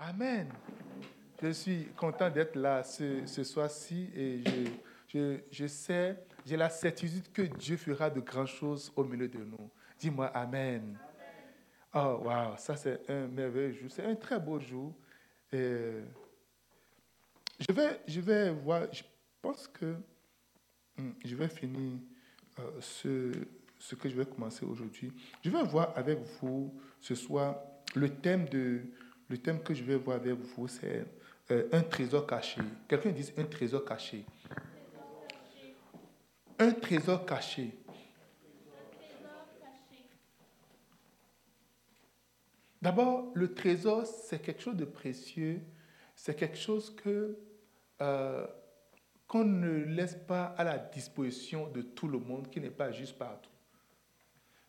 Amen. Je suis content d'être là ce, soir-ci et je, sais, j'ai la certitude que Dieu fera de grandes choses au milieu de nous. Dis-moi Amen. Oh, wow, ça c'est un merveilleux jour. C'est un très beau jour. Je, vais, voir, je pense que hmm, je vais finir euh, ce que je vais commencer aujourd'hui. Je vais voir avec vous ce soir le thème, de, le thème que je vais voir avec vous, c'est euh, un trésor caché. Quelqu'un dit un trésor caché. Un trésor caché. D'abord, le trésor, c'est quelque chose de précieux. C'est quelque chose que euh, qu'on ne laisse pas à la disposition de tout le monde, qui n'est pas juste partout.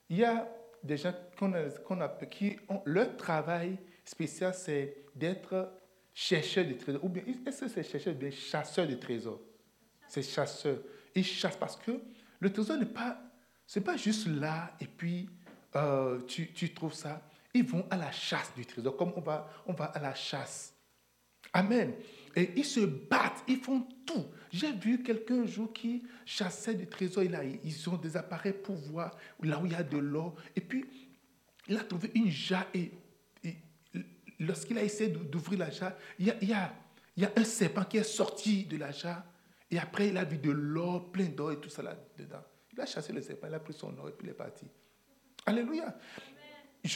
Il y a des gens qu'on a, qui ont leur travail spécial, c'est d'être chercheur de trésors. Ou bien, est-ce que c'est chercheur bien chasseur de trésors? C'est chasseur. Ils chassent parce que le trésor n'est pas, c'est pas juste là et puis euh, tu, tu trouves ça. Ils vont à la chasse du trésor, comme on va, on va à la chasse. Amen. Et ils se battent, ils font tout. J'ai vu quelqu'un un jour qui chassait du trésor. ils ont des appareils pour voir là où il y a de l'or. Et puis, il a trouvé une jarre et, lorsqu'il a essayé d'ouvrir la jarre, il y, a, un serpent qui est sorti de la jarre. Et après, il a vu de l'or, plein d'or et tout ça là-dedans. Il a chassé le serpent, il a pris son or et puis il est parti. Alléluia.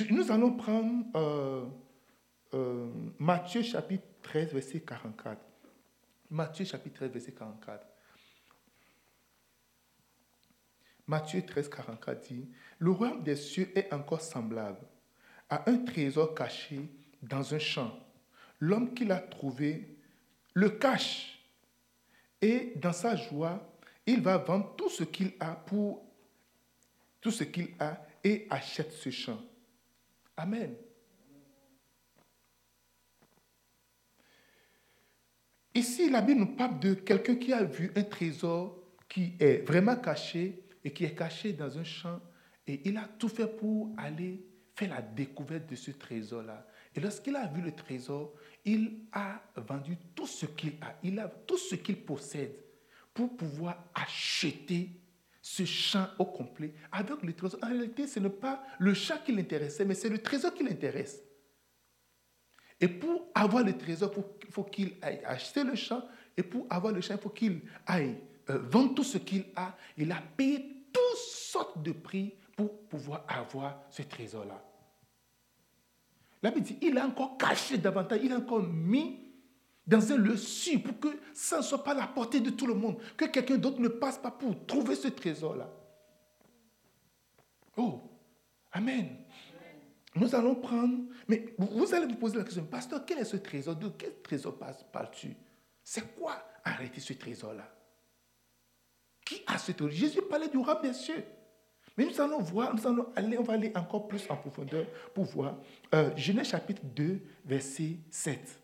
nous allons prendre euh, euh, Matthieu chapitre 13, verset 44. Matthieu chapitre 13, verset 44. Matthieu 13, 44 dit, Le royaume des cieux est encore semblable à un trésor caché dans un champ. L'homme qui l'a trouvé le cache et dans sa joie, il va vendre tout ce qu'il a pour tout ce qu'il a et achète ce champ. Amen. Ici, la Bible nous parle de quelqu'un qui a vu un trésor qui est vraiment caché et qui est caché dans un champ. Et il a tout fait pour aller faire la découverte de ce trésor-là. Et lorsqu'il a vu le trésor, il a vendu tout ce qu'il a, il a tout ce qu'il possède pour pouvoir acheter ce champ au complet avec le trésor. En réalité, ce n'est pas le champ qui l'intéressait, mais c'est le trésor qui l'intéresse. Et pour avoir le trésor, il faut qu'il aille acheter le champ. Et pour avoir le champ, il faut qu'il aille euh, vendre tout ce qu'il a. Il a payé toutes sortes de prix pour pouvoir avoir ce trésor-là. La Bible dit, il a encore caché davantage, il a encore mis dans un lieu sûr pour que ça ne soit pas à la portée de tout le monde, que quelqu'un d'autre ne passe pas pour trouver ce trésor-là. Oh, Amen. Nous allons prendre, mais vous allez vous poser la question, pasteur, quel est ce trésor? De quel trésor parles-tu? C'est quoi arrêter ce trésor-là? Qui a ce trésor Jésus parlait du roi des cieux. Mais nous allons voir, nous allons aller, on va aller encore plus en profondeur pour voir. Euh, Genèse chapitre 2, verset 7.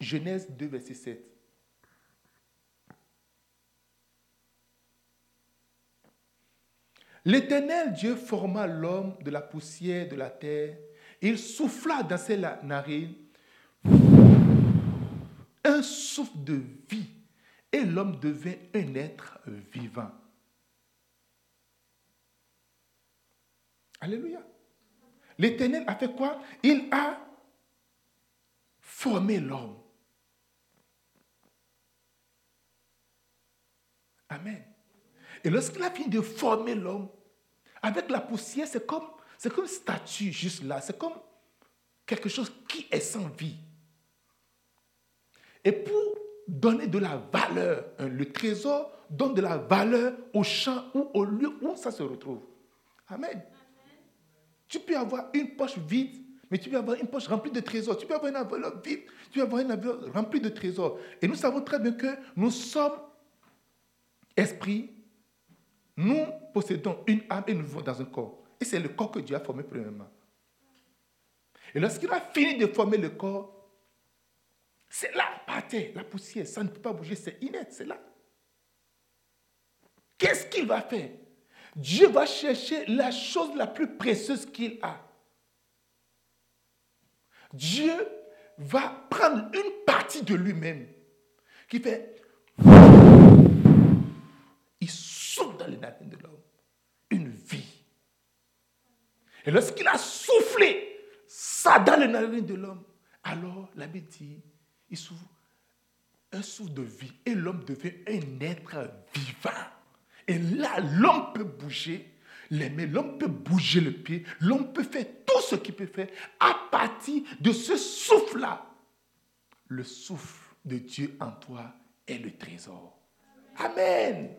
Genèse 2, verset 7. L'Éternel Dieu forma l'homme de la poussière de la terre. Il souffla dans ses narines un souffle de vie et l'homme devint un être vivant. Alléluia. L'Éternel a fait quoi? Il a formé l'homme. Amen. Et lorsqu'il a fini de former l'homme, avec la poussière, c'est comme, c'est une statue juste là. C'est comme quelque chose qui est sans vie. Et pour donner de la valeur, hein, le trésor donne de la valeur au champ ou au lieu où ça se retrouve. Amen. Tu peux avoir une poche vide, mais tu peux avoir une poche remplie de trésors. Tu peux avoir une enveloppe vide, tu peux avoir une enveloppe remplie de trésors. Et nous savons très bien que nous sommes esprits, nous possédons une âme et nous vivons dans un corps. Et c'est le corps que Dieu a formé premièrement. Et lorsqu'il a fini de former le corps, c'est là, par terre, la poussière, ça ne peut pas bouger, c'est inerte, c'est là. Qu'est-ce qu'il va faire? Dieu va chercher la chose la plus précieuse qu'il a. Dieu va prendre une partie de lui-même qui fait. Il souffle dans les narines de l'homme une vie. Et lorsqu'il a soufflé ça dans les narines de l'homme, alors la dit, il souffle un souffle de vie et l'homme devient un être vivant. Et là, l'homme peut bouger les mains, l'homme peut bouger le pied, l'homme peut faire tout ce qu'il peut faire à partir de ce souffle-là. Le souffle de Dieu en toi est le trésor. Amen.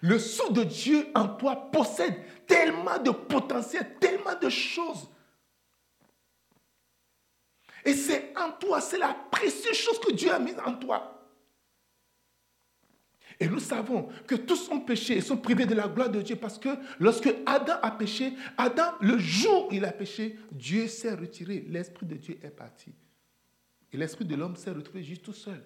Le souffle de Dieu en toi possède tellement de potentiel, tellement de choses. Et c'est en toi, c'est la précieuse chose que Dieu a mise en toi. Et nous savons que tous ont péché et sont privés de la gloire de Dieu parce que lorsque Adam a péché, Adam, le jour où il a péché, Dieu s'est retiré. L'Esprit de Dieu est parti. Et l'Esprit de l'homme s'est retrouvé juste tout seul.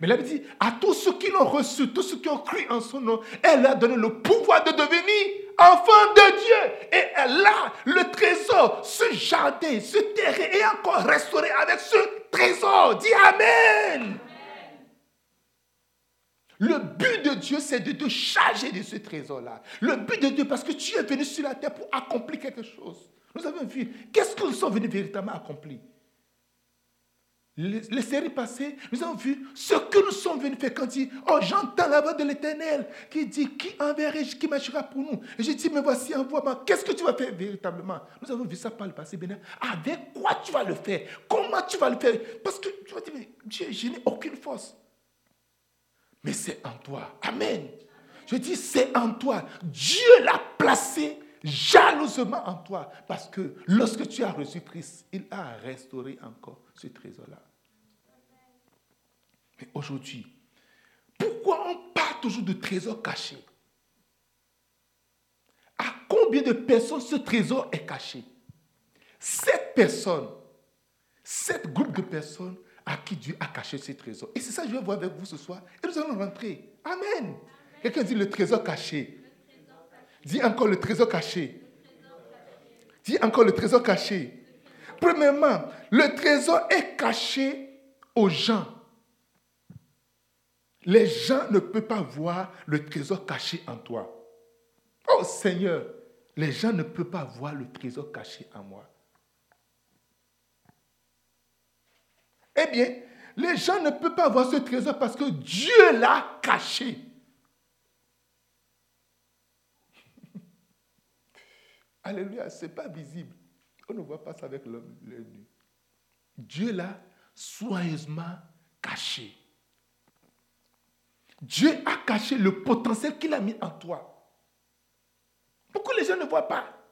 Mais il dit, à tous ceux qui l'ont reçu, tous ceux qui ont cru en son nom, elle a donné le pouvoir de devenir enfant de Dieu. Et elle a le trésor, ce jardin, ce terrain est encore restauré avec ce trésor. Dis Amen. Le but de Dieu, c'est de te charger de ce trésor-là. Le but de Dieu, parce que tu es venu sur la terre pour accomplir quelque chose. Nous avons vu, qu'est-ce que nous sommes venus véritablement accomplir? Les, séries passées, nous avons vu ce que nous sommes venus faire quand il dit, oh j'entends la voix de l'éternel qui dit, qui enverrai, qui marchera pour nous? Et je dis, mais voici, envoie-moi. Qu'est-ce que tu vas faire véritablement? Nous avons vu ça par le passé, bien. Avec quoi tu vas le faire? Comment tu vas le faire? Parce que tu vas dire, mais Dieu, je n'ai aucune force mais c'est en toi. Amen. Je dis, c'est en toi. Dieu l'a placé jalousement en toi. Parce que lorsque tu as reçu Christ, il a restauré encore ce trésor-là. Mais aujourd'hui, pourquoi on parle toujours de trésor caché? À combien de personnes ce trésor est caché? Sept personnes, sept groupes de personnes à qui Dieu a caché ses trésors. Et c'est ça que je vais voir avec vous ce soir. Et nous allons rentrer. Amen. Quelqu'un dit le trésor caché. Dis encore le trésor caché. Dis encore le trésor caché. Premièrement, le trésor est caché aux gens. Les gens ne peuvent pas voir le trésor caché en toi. Oh Seigneur, les gens ne peuvent pas voir le trésor caché en moi. Eh bien, les gens ne peuvent pas avoir ce trésor parce que Dieu l'a caché. Alléluia, ce n'est pas visible. On ne voit pas ça avec l'homme nu. Dieu l'a soigneusement caché. Dieu a caché le potentiel qu'il a mis en toi. Pourquoi les gens ne voient pas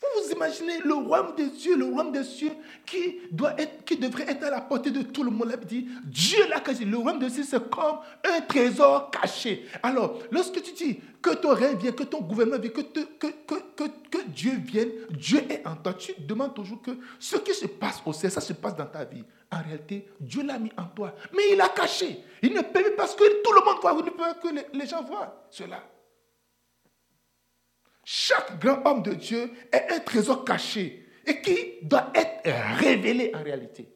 vous vous imaginez le royaume des cieux, le royaume des cieux qui, doit être, qui devrait être à la portée de tout le monde. dit, Dieu l'a caché. Le royaume des cieux, c'est comme un trésor caché. Alors, lorsque tu dis que ton règne vienne, que ton gouvernement vienne, que, que, que, que, Dieu vienne, Dieu est en toi. Tu demandes toujours que ce qui se passe au ciel, ça se passe dans ta vie. En réalité, Dieu l'a mis en toi. Mais il l'a caché. Il ne peut pas que tout le monde voit. Il ne peut pas que les gens voient cela. Chaque grand homme de Dieu est un trésor caché et qui doit être révélé en réalité.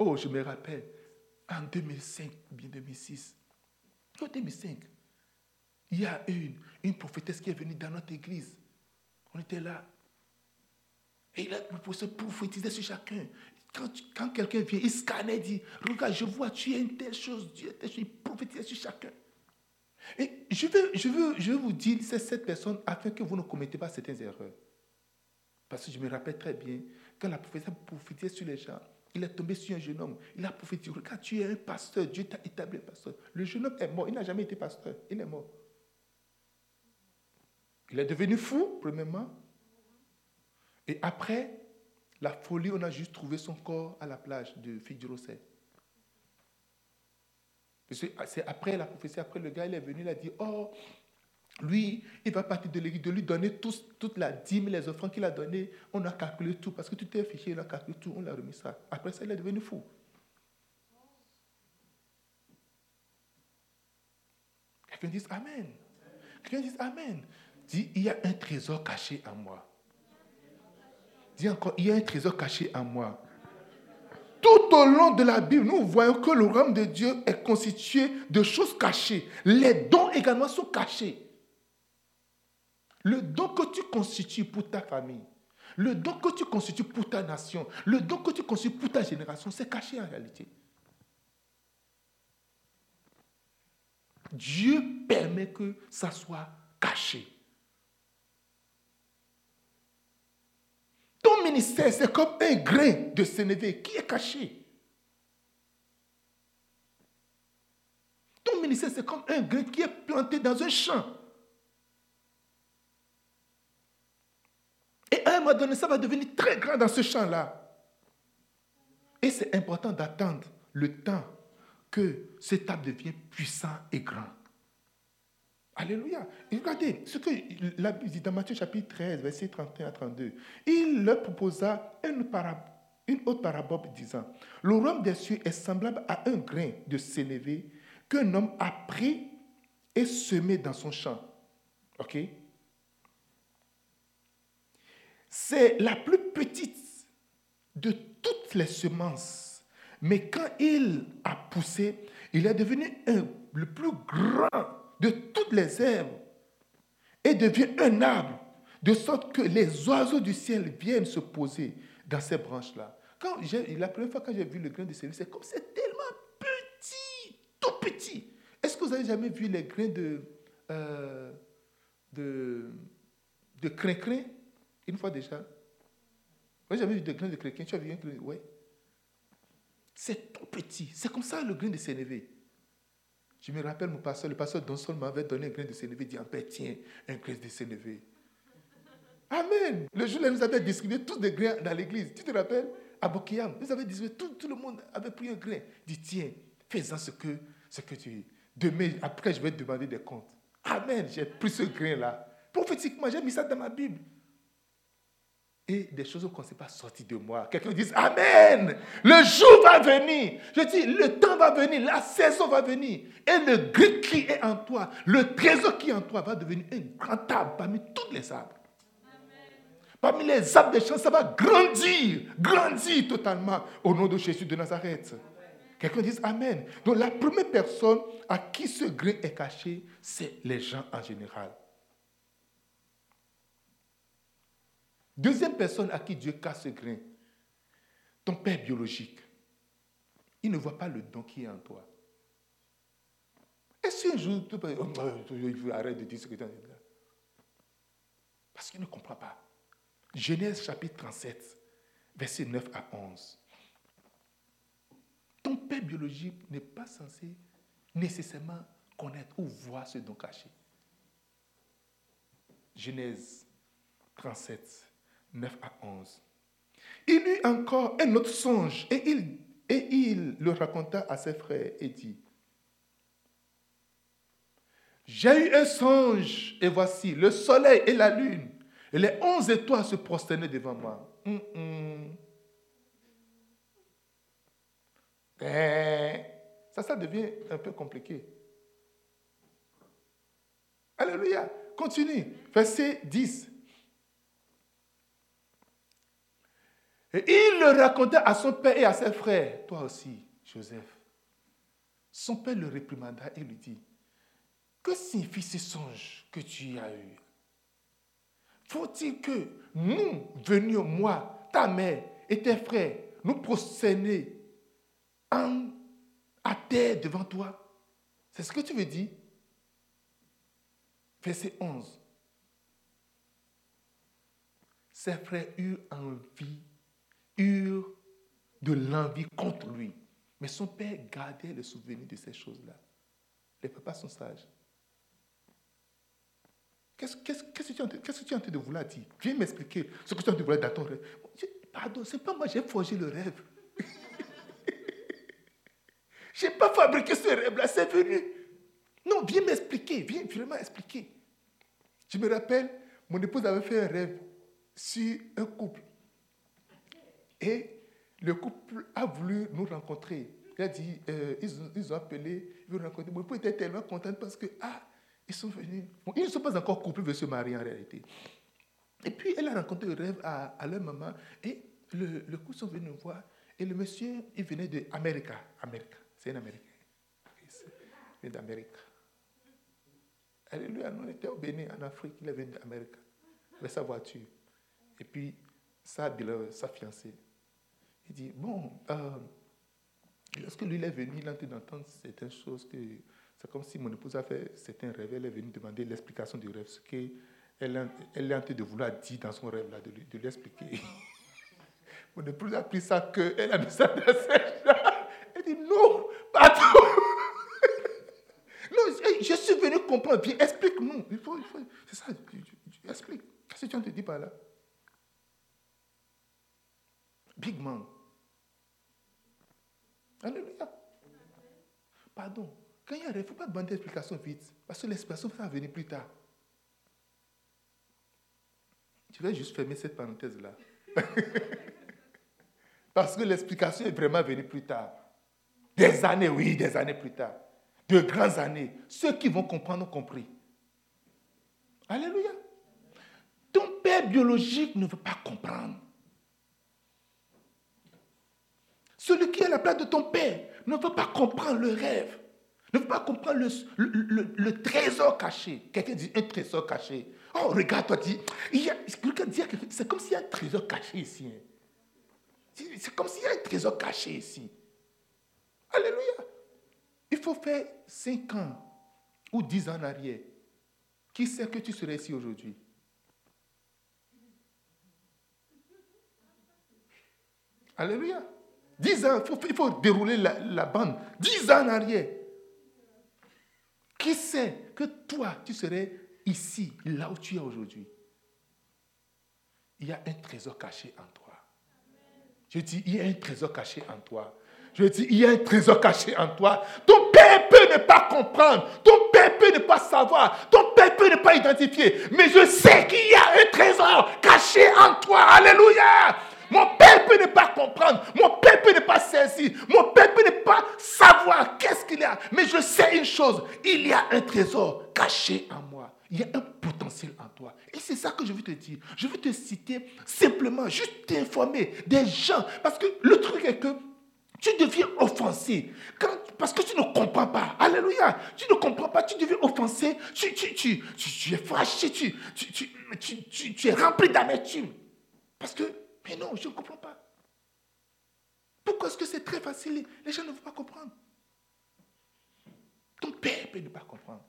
Oh, je me rappelle, en 2005 ou bien 2006, en 2005, il y a une, une prophétesse qui est venue dans notre église. On était là. Et il a prophétisé sur chacun. Quand, quand quelqu'un vient, il scannait, dit, regarde, je vois, tu es une telle chose, Dieu. Il prophétisait sur chacun. Et je veux, je veux, je vous dire, c'est cette personne afin que vous ne commettez pas certaines erreurs. Parce que je me rappelle très bien, quand la prophétie prophétisé sur les gens, il est tombé sur un jeune homme. Il a prophétisé, regarde, tu es un pasteur, Dieu t'a établi un pasteur. Le jeune homme est mort, il n'a jamais été pasteur, il est mort. Il est devenu fou, premièrement. Et après, la folie, on a juste trouvé son corps à la plage de Fidjirosé. C'est après la prophétie, après le gars, il est venu, il a dit, oh, lui, il va partir de l'église, de lui donner toute la dîme, les offrandes qu'il a données. On a calculé tout, parce que tout est fichier, on a calculé tout, on l'a remis ça. Après ça, il est devenu fou. Quelqu'un dit Amen. Quelqu'un dit Amen. Dis, il y a un trésor caché en moi. Dis encore, il y a un trésor caché en moi. Tout au long de la Bible, nous voyons que le royaume de Dieu est constitué de choses cachées. Les dons également sont cachés. Le don que tu constitues pour ta famille, le don que tu constitues pour ta nation, le don que tu constitues pour ta génération, c'est caché en réalité. Dieu permet que ça soit caché. Ton ministère, c'est comme un grain de sénévé qui est caché. Ton ministère, c'est comme un grain qui est planté dans un champ. Et à un moment donné, ça va devenir très grand dans ce champ-là. Et c'est important d'attendre le temps que cet arbre devienne puissant et grand. Alléluia. regardez ce que dit dans Matthieu chapitre 13, verset 31 à 32. Il leur proposa une, une autre parabole disant, le royaume des cieux est semblable à un grain de sénévé qu'un homme a pris et semé dans son champ. OK? C'est la plus petite de toutes les semences. Mais quand il a poussé, il est devenu le plus grand de toutes les herbes et devient un arbre, de sorte que les oiseaux du ciel viennent se poser dans ces branches-là. Quand la première fois que j'ai vu le grain de sénévé, c'est comme c'est tellement petit, tout petit. Est-ce que vous avez jamais vu les grains de, euh, de, de crin-crin une fois déjà? Moi, j'avais vu des grains de chrétien. Tu as vu un grain Oui. C'est tout petit. C'est comme ça le grain de sénévé. Je me rappelle mon pasteur, le pasteur Donsol m'avait donné un grain de sénévé. Dit, ah, tiens, un grain de sénévé. Amen. Le jour où nous avait distribué tous des grains dans l'église. Tu te rappelles? À Bokiam, nous avions distribué, tout, le monde avait pris un grain. Il dit, tiens, fais-en ce que, ce que tu... Demain, après, je vais te demander des comptes. Amen. J'ai pris ce grain-là. Prophétiquement, j'ai mis ça dans ma Bible et des choses qu'on ne sait pas sortir de moi. Quelqu'un dit Amen. Le jour va venir. Je dis, le temps va venir, la saison va venir. Et le grec qui est en toi, le trésor qui est en toi va devenir un grand arbre parmi tous les arbres. Parmi les arbres des champs, ça va grandir, grandir totalement au nom de Jésus de Nazareth. Quelqu'un dit Amen. Donc la première personne à qui ce grain est caché, c'est les gens en général. Deuxième personne à qui Dieu casse ce grain, ton père biologique. Il ne voit pas le don qui est en toi. Est-ce qu'un jour, tu peux oh, arrête de dire ce que tu as dit là Parce qu'il ne comprend pas. Genèse chapitre 37, verset 9 à 11. Ton père biologique n'est pas censé nécessairement connaître ou voir ce don caché. Genèse 37, 9 à 11. Il eut encore un autre songe et il, le raconta à ses frères et dit, j'ai eu un songe et voici le soleil et la lune et les onze étoiles se prosternaient devant moi. Hum, hum. Eh, ça, ça devient un peu compliqué. Alléluia. Continue. Verset 10. Et il le racontait à son père et à ses frères. Toi aussi, Joseph. Son père le réprimanda et lui dit, que signifie ce songe que tu as eu? Faut-il que nous venions, moi, ta mère et tes frères, nous prosterner en, à terre devant toi? C'est ce que tu veux dire? Verset 11. Ses frères eurent envie eurent de l'envie contre lui. Mais son père gardait le souvenir de ces choses-là. Les papas sont sages. Qu'est-ce que tu es en train de vouloir dire? Viens m'expliquer ce que tu es en train de vouloir dans ton rêve. Pardon, ce n'est pas moi, j'ai forgé le rêve. je n'ai pas fabriqué ce rêve-là, c'est venu. Non, viens m'expliquer, viens vraiment expliquer. Je me rappelle, mon épouse avait fait un rêve sur un couple et le couple a voulu nous rencontrer. Il a dit, euh, ils, ont, appelé, ils veulent rencontrer. Mon épouse était tellement contente parce que, ah, Ils sont venus. ils ne sont pas encore couplés, veulent se marier en réalité. Et puis, elle a rencontré le rêve à, leur maman. Et le, le couple sont venus nous voir. Et le monsieur, il venait d'Amérique. Amérique. C'est un Américain. Il vient d'Amérique. Alléluia, nous on était au Bénin, en Afrique. Il est venu d'Amérique. Avec sa voiture. Et puis, sa, sa fiancée. Il dit, bon, euh, lorsque lui est venu, il a d'entendre certaines choses que c'est comme si mon épouse a fait certains rêves. Elle est venue demander l'explication du rêve, ce qu'elle elle est en train de vouloir dire dans son rêve, là, de, lui, de lui expliquer. mon épouse a pris ça que, elle a mis ça dans ses Elle dit non, pardon. non, je suis venu comprendre. Bien, explique-nous. Il faut, il faut, c'est ça, explique. Qu'est-ce que tu en te dis par là? Big man. Alléluia. Pardon. Quand il y a il ne faut pas demander l'explication vite. Parce que l'explication va venir plus tard. Je vais juste fermer cette parenthèse-là. parce que l'explication est vraiment venue plus tard. Des années, oui, des années plus tard. De grandes années. Ceux qui vont comprendre ont compris. Alléluia. Ton père biologique ne veut pas comprendre. Celui qui est à la place de ton père ne veut pas comprendre le rêve, ne veut pas comprendre le, trésor caché. Quelqu'un dit un trésor caché. Oh, regarde-toi, dis, c'est comme s'il y a un trésor caché ici. Hein. C'est comme s'il y a un trésor caché ici. Alléluia. Il faut faire 5 ans ou 10 ans en arrière. Qui sait que tu serais ici aujourd'hui? Alléluia. Dix ans, il faut, dérouler la, bande. Dix ans en arrière. Qui sait que toi, tu serais ici, là où tu es aujourd'hui? Il y a un trésor caché en toi. Je dis, il y a un trésor caché en toi. Je dis, il y a un trésor caché en toi. Ton père peut ne pas comprendre. Ton père peut ne pas savoir. Ton père peut ne pas identifier. Mais je sais qu'il y a un trésor caché en toi. Alléluia. Mon père peut ne pas comprendre. Mon père peut ne pas saisir. Mon père peut ne pas savoir qu'est-ce qu'il y a. Mais je sais une chose. Il y a un trésor caché en moi. Il y a un potentiel en toi. Et c'est ça que je veux te dire. Je veux te citer simplement, juste t'informer des gens. Parce que le truc est que tu deviens offensé. parce que tu ne comprends pas. Alléluia. Tu ne comprends pas, tu deviens offensé. Tu, tu, tu, tu es fâché. Tu, tu es rempli d'amertume. Parce que mais non, je ne comprends pas. Pourquoi est-ce que c'est très facile? Les gens ne veulent pas comprendre. Ton père peut ne pas comprendre.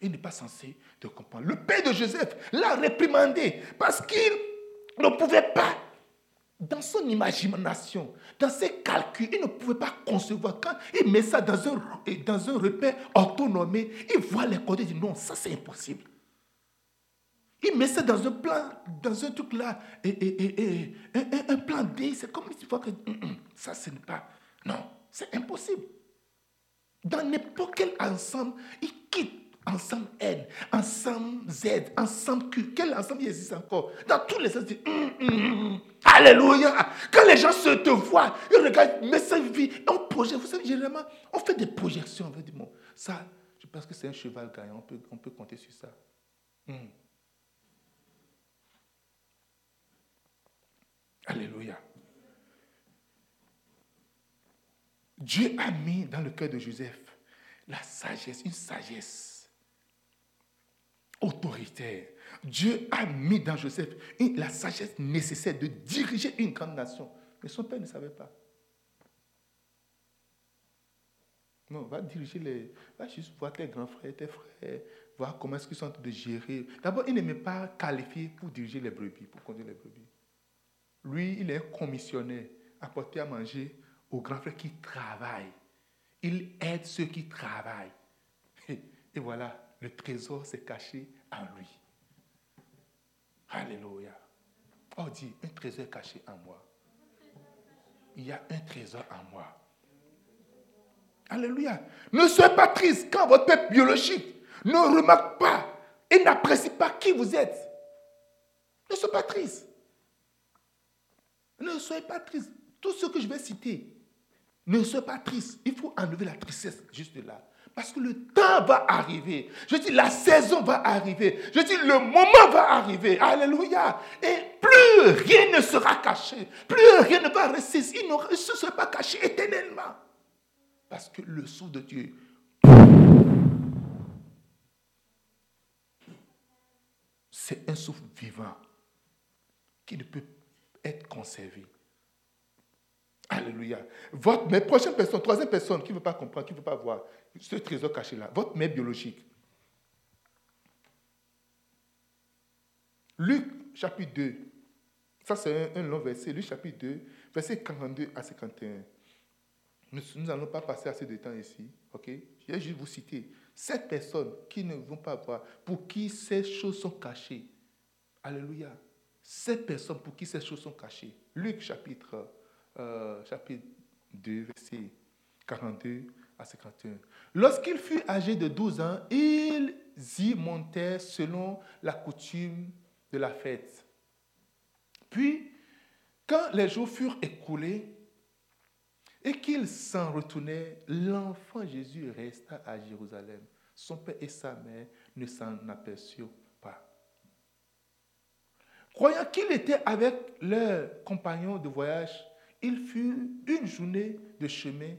Il n'est pas censé te comprendre. Le père de Joseph l'a réprimandé parce qu'il ne pouvait pas, dans son imagination, dans ses calculs, il ne pouvait pas concevoir. Quand il met ça dans un, dans un repère autonomé, il voit les côtés et dit non, ça c'est impossible. Il met ça dans un plan, dans un truc là, et, un, plan D, c'est comme si faut que hum, hum, ça, ce n'est pas. Non, c'est impossible. Dans n'importe quel ensemble, il quitte ensemble N, ensemble Z, ensemble Q. Quel ensemble existe encore? Dans tous les sens, hum, Alléluia. Quand les gens se te voient, ils regardent, mais ça vit, on projette. Vous savez, généralement, on fait des projections. On veut dire, bon, ça, je pense que c'est un cheval gagnant, on peut, on peut compter sur ça. Alléluia. Dieu a mis dans le cœur de Joseph la sagesse, une sagesse autoritaire. Dieu a mis dans Joseph la sagesse nécessaire de diriger une grande nation. Mais son père ne savait pas. Non, va diriger les. Va juste voir tes grands frères, tes frères, voir comment est-ce qu'ils sont en train de gérer. D'abord, il n'aimait pas qualifier pour diriger les brebis, pour conduire les brebis. Lui, il est commissionné à porter à manger aux grands frères qui travaillent. Il aide ceux qui travaillent. Et, voilà, le trésor s'est caché en lui. Alléluia. Oh, dit, un trésor est caché en moi. Il y a un trésor en moi. Alléluia. Ne soyez pas triste quand votre peuple biologique ne remarque pas et n'apprécie pas qui vous êtes. Ne soyez pas triste. Ne soyez pas triste. Tout ce que je vais citer, ne soyez pas triste. Il faut enlever la tristesse juste là. Parce que le temps va arriver. Je dis, la saison va arriver. Je dis, le moment va arriver. Alléluia. Et plus rien ne sera caché. Plus rien ne va rester. Il ne se sera pas caché éternellement. Parce que le souffle de Dieu. C'est un souffle vivant qui ne peut être conservé. Alléluia. Votre mère, prochaine personne, troisième personne qui ne veut pas comprendre, qui ne veut pas voir ce trésor caché là, votre mère biologique. Luc chapitre 2, ça c'est un, long verset, Luc chapitre 2, verset 42 à 51. Nous n'allons pas passer assez de temps ici, ok? Je vais juste vous citer. Sept personnes qui ne vont pas voir, pour qui ces choses sont cachées. Alléluia. Sept personnes pour qui ces choses sont cachées. Luc chapitre euh, chapitre 2, verset 42 à 51. Lorsqu'il fut âgé de 12 ans, ils y montèrent selon la coutume de la fête. Puis, quand les jours furent écoulés et qu'ils s'en retournaient, l'enfant Jésus resta à Jérusalem. Son père et sa mère ne s'en aperçurent. Croyant qu'il était avec leurs compagnons de voyage, il fut une journée de chemin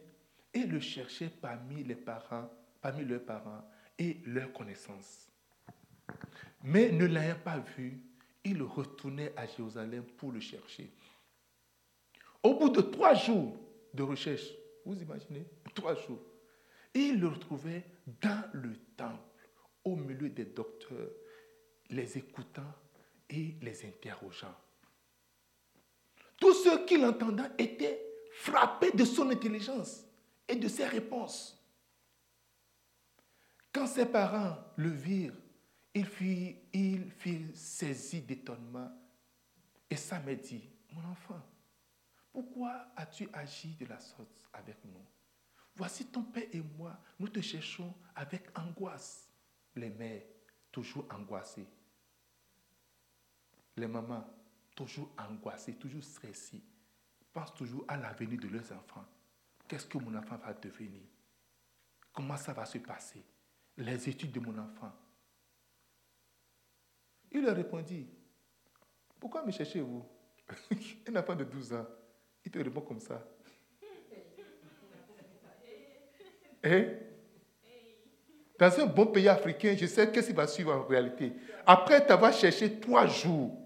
et le cherchait parmi les parents, parmi leurs parents et leurs connaissances. Mais ne l'ayant pas vu, il retournait à Jérusalem pour le chercher. Au bout de trois jours de recherche, vous imaginez, trois jours, il le retrouvait dans le temple, au milieu des docteurs, les écoutant et les interrogeant. Tous ceux qui l'entendaient étaient frappés de son intelligence et de ses réponses. Quand ses parents le virent, il fut, il saisi d'étonnement. Et ça m'a dit, mon enfant, pourquoi as-tu agi de la sorte avec nous? Voici ton père et moi, nous te cherchons avec angoisse. Les mères, toujours angoissées. Les mamans, toujours angoissés, toujours stressés, pensent toujours à l'avenir de leurs enfants. Qu'est-ce que mon enfant va devenir? Comment ça va se passer? Les études de mon enfant. Il leur répondit, pourquoi me cherchez-vous Un enfant de 12 ans, il te répond comme ça. Hein? Dans un bon pays africain, je sais qu'est-ce qui va suivre en réalité. Après t'avoir cherché trois jours,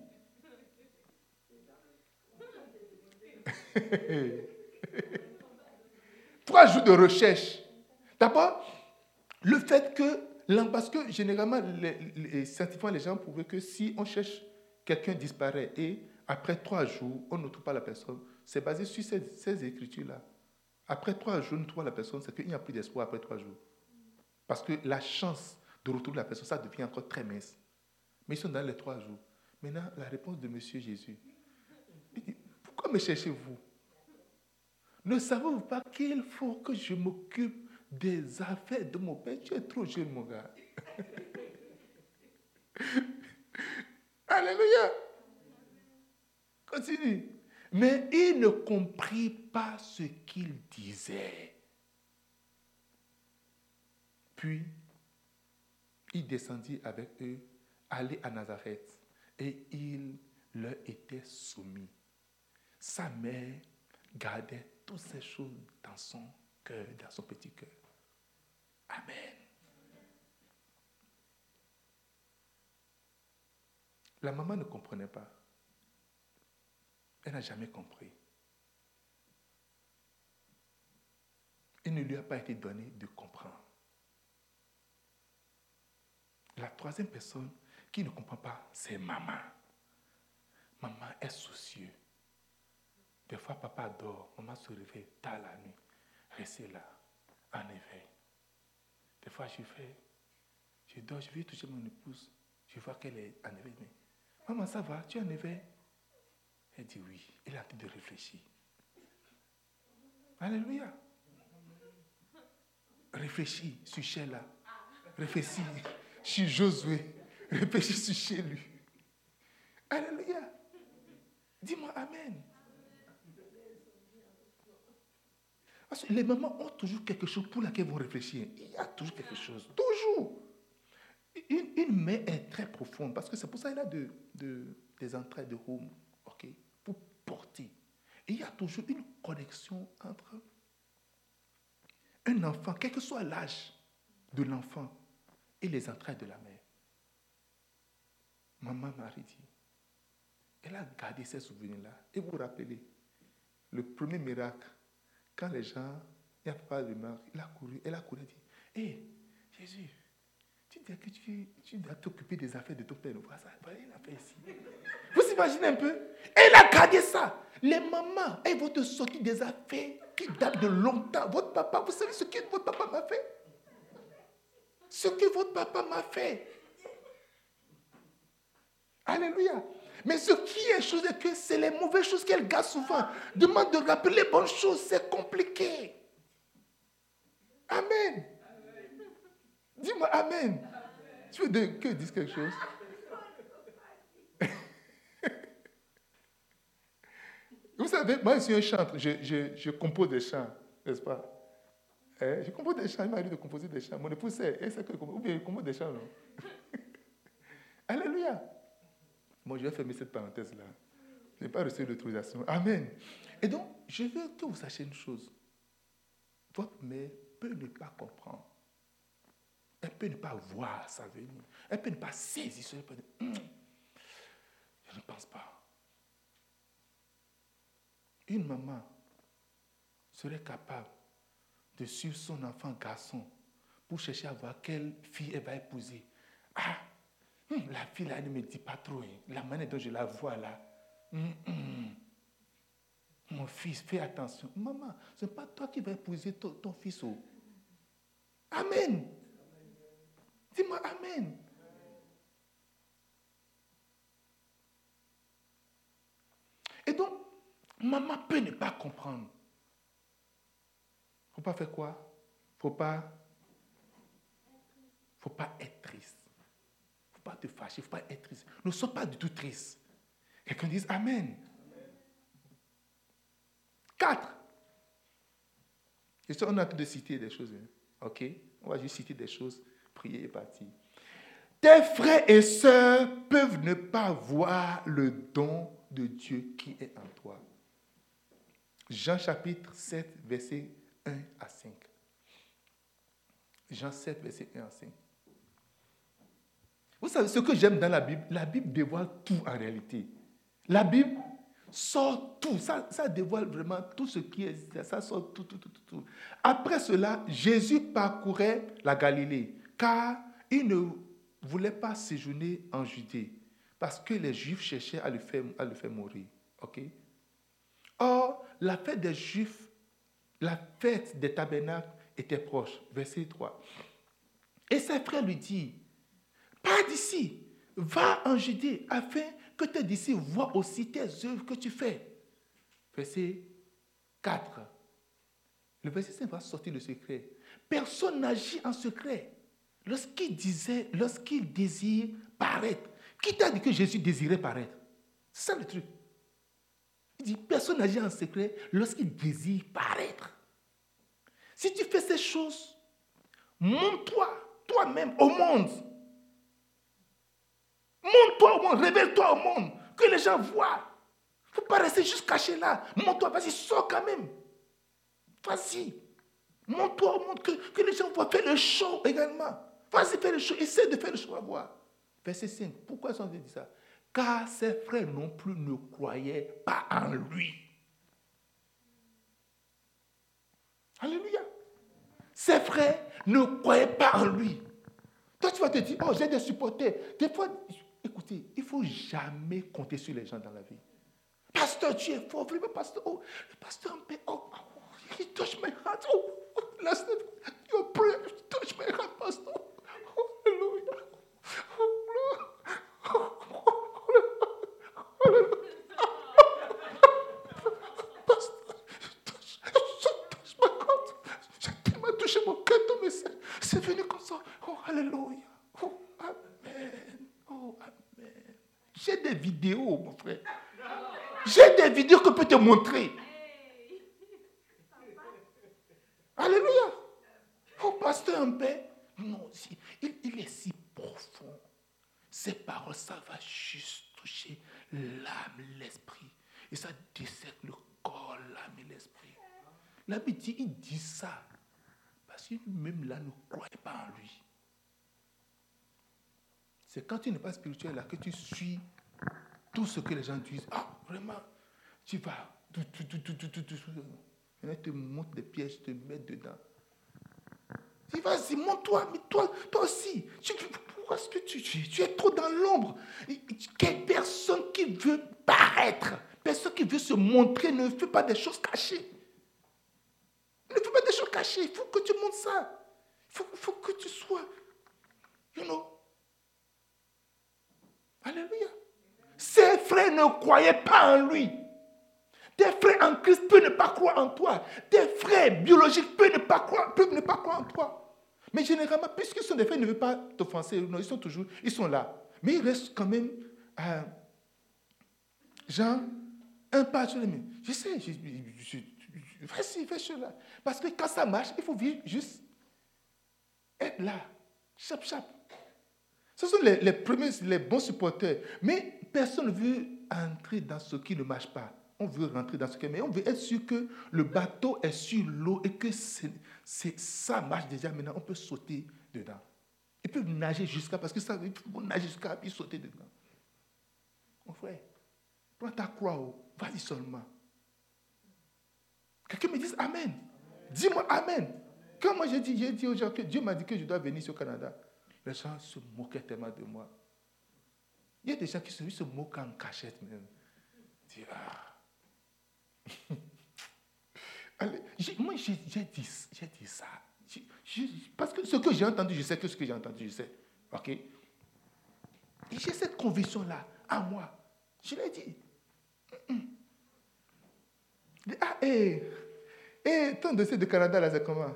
Trois jours de recherche. D'abord, le fait que, parce que généralement, les, les, scientifiquement, les gens prouvaient que si on cherche, quelqu'un disparaît et après trois jours, on ne trouve pas la personne, c'est basé sur ces, ces écritures-là. Après trois jours, on ne trouve pas la personne, c'est qu'il n'y a plus d'espoir après trois jours. Parce que la chance de retrouver la personne, ça devient encore très mince. Mais ils sont dans les trois jours. Maintenant, la réponse de Monsieur Jésus. Pourquoi me cherchez-vous? Ne savez-vous pas qu'il faut que je m'occupe des affaires de mon père? Tu es trop jeune, mon gars. Alléluia. Continue. Mais il ne comprit pas ce qu'il disait. Puis, il descendit avec eux, allait à Nazareth, et il leur était soumis. Sa mère gardait toutes ces choses dans son cœur, dans son petit cœur. Amen. La maman ne comprenait pas. Elle n'a jamais compris. Il ne lui a pas été donné de comprendre. La troisième personne qui ne comprend pas, c'est maman. Maman est soucieuse. Des fois, papa dort, maman se réveille tard la nuit, restez là, en éveil. Des fois, je fais, je dors, je vais toucher mon épouse, je vois qu'elle est en éveil. Mais, maman, ça va, tu es en éveil? Elle dit oui, elle a tout de réfléchir. Alléluia. Réfléchis sur Sheila. Réfléchis sur Josué. Réfléchis sur chez lui. Alléluia. Dis-moi Amen. Les mamans ont toujours quelque chose pour laquelle vont réfléchir. Il y a toujours quelque chose. Toujours. Une, une main est très profonde parce que c'est pour ça qu'il a de, de, des entrailles de home. OK? Pour porter. Il y a toujours une connexion entre un enfant, quel que soit l'âge de l'enfant, et les entrailles de la mère. Maman Marie dit, elle a gardé ces souvenirs-là. Et vous vous rappelez, le premier miracle, quand les gens, il n'y a pas de miracle, il a couru, elle a couru et dit, hé, Jésus, tu dis que tu, tu dois t'occuper des affaires de ton père. Voilà ça, voilà, il a fait ici. Vous imaginez un peu? Elle a gardé ça. Les mamans, elles vont te sortir des affaires qui datent de longtemps. Votre papa, vous savez ce que votre papa m'a fait? Ce que votre papa m'a fait. Alléluia. Mais ce qui est chose est que c'est les mauvaises choses qu'elle garde souvent. Demande de rappeler les bonnes choses, c'est compliqué. Amen. Dis-moi Amen. Tu veux que je quelque chose? Vous savez, moi je suis un chanteur, je, compose des chants, n'est-ce pas? Eh, Je compose des chants, il m'a dit de composer des chants. Mon épouse sait, elle que je compose, ou bien je compose des chants, non? Alléluia. Bon, je vais fermer cette parenthèse-là. Je n'ai pas reçu l'autorisation. Amen. Et donc, je veux que vous sachiez une chose. Votre mère peut ne pas comprendre. Elle peut ne pas voir sa venue. Elle peut ne pas saisir ce. Hum, je ne pense pas. Une maman serait capable de suivre son enfant garçon pour chercher à voir quelle fille elle va épouser. Ah, hum, la fille là, ne me dit pas trop. Hein. La manière dont je la vois là. Hum, hum. Mon fils, fais attention. Maman, ce n'est pas toi qui vas épouser ton, fils. Oh. Amen. Dis-moi Amen. Et donc, maman peut ne pas comprendre. Faut pas faire quoi? Faut pas faut pas être. Pas te fâcher, faut pas être triste. Ne sois pas du tout triste. Quelqu'un dise Amen. Quatre. On a de citer des choses. Hein. OK On va juste citer des choses. Prier et partir. Tes frères et sœurs peuvent ne pas voir le don de Dieu qui est en toi. Jean chapitre 7, verset 1 à 5. Jean 7, verset 1 à 5. Vous savez, ce que j'aime dans la Bible, la Bible dévoile tout en réalité. La Bible sort tout, ça, ça dévoile vraiment tout ce qui est, ça sort tout, tout, tout, tout. Après cela, Jésus parcourait la Galilée, car il ne voulait pas séjourner en Judée, parce que les Juifs cherchaient à le faire, à le faire mourir. ok? Or, la fête des Juifs, la fête des tabernacles était proche. Verset 3. Et ses frères lui disent, pas d'ici, va en Judée, afin que tes disciples voient aussi tes œuvres que tu fais. Verset 4. Le verset 5 va sortir le secret. Personne n'agit en secret. Lorsqu'il disait, lorsqu'il désire paraître, qui t'a dit que Jésus désirait paraître? C'est ça le truc. Il dit, personne n'agit en secret lorsqu'il désire paraître. Si tu fais ces choses, montre-toi toi-même au monde. Montre-toi au monde, révèle-toi au monde, que les gens voient. Il ne faut pas rester juste caché là. Montre-toi, vas-y, sors quand même. Vas-y. Montre-toi au monde, que, que, les gens voient. Fais le show également. Vas-y, fais le show. Essaie de faire le show à voir. Verset 5. Pourquoi ils ont dit ça? Car ses frères non plus ne croyaient pas en lui. Alléluia. Ses frères ne croyaient pas en lui. Toi, tu vas te dire, oh, j'ai des supporters. Des fois, écoutez, il ne faut jamais compter sur les gens dans la vie. Pasteur, tu es fort, vraiment, pasteur. Oh, le pasteur me oh, oh, he touched my heart. Oh, last night, your prayer touched my heart, pastor. Oh, hallelujah. Oh, C'est venu comme ça. Oh, Alléluia. Oh, Amen. Oh, Amen. J'ai des mon frère. J'ai des vidéos que je peux te montrer. es en paix. Non, il, est si profond. Ces paroles, ça va juste toucher l'âme, l'esprit. Et ça dessèque le corps, l'âme et l'esprit. La dit, il dit ça parce que même là ne croyait pas en lui. C'est quand tu n'es pas spirituel là que tu suis tout ce que les gens disent. Ah, vraiment, tu vas. Tout, tout, tout, tout, tout, tout, tout. Et te montre des pièges, te mettre dedans. Dis, vas-y, montre-toi, mais toi, toi aussi. pourquoi est-ce que tu, tu, tu, es trop dans l'ombre? Quelle personne qui veut paraître, personne qui veut se montrer, ne fait pas des choses cachées. Ne fais pas des choses cachées. Il faut que tu montres ça. Il faut, faut que tu sois, you know. Alléluia. Ses frères ne croyaient pas en lui. Tes frères en Christ peuvent ne pas croire en toi. Tes frères biologiques peuvent ne pas croire, peuvent ne pas croire en toi. Mais généralement, puisqu'ils sont des frères, ils ne veulent pas t'offenser. Non, ils sont toujours, ils sont là. Mais ils restent quand même, euh, genre, un pas sur les mains. Je sais, je, je, vas-y, fais cela. Parce que quand ça marche, il faut vivre juste être là. Chap, chap. Ce sont les, premiers, les bons supporters. Mais personne ne veut entrer dans ce qui ne marche pas on veut rentrer dans ce que, mais on veut être sûr que le bateau est sur l'eau et que ça marche déjà maintenant. On peut sauter dedans. Ils peuvent nager jusqu'à, parce que ça, ils peuvent nager jusqu'à, puis sauter dedans. Mon frère, prends ta croix, oh. vas-y seulement. Quelqu'un me dise Amen. Dis-moi Amen. Quand moi j'ai dit, j'ai dit aux gens que Dieu m'a dit que je dois venir au Canada, les gens se moquaient tellement de moi. Il y a des gens qui se, se moquent en cachette même. Dis, ah, Allez, moi, j'ai dit, ça. parce que ce que j'ai entendu, je sais que ce que j'ai entendu, je sais. OK? J'ai cette conviction-là à moi. Je l'ai dit. Ah, hé, hey, ton dossier de Canada, là, c'est comment?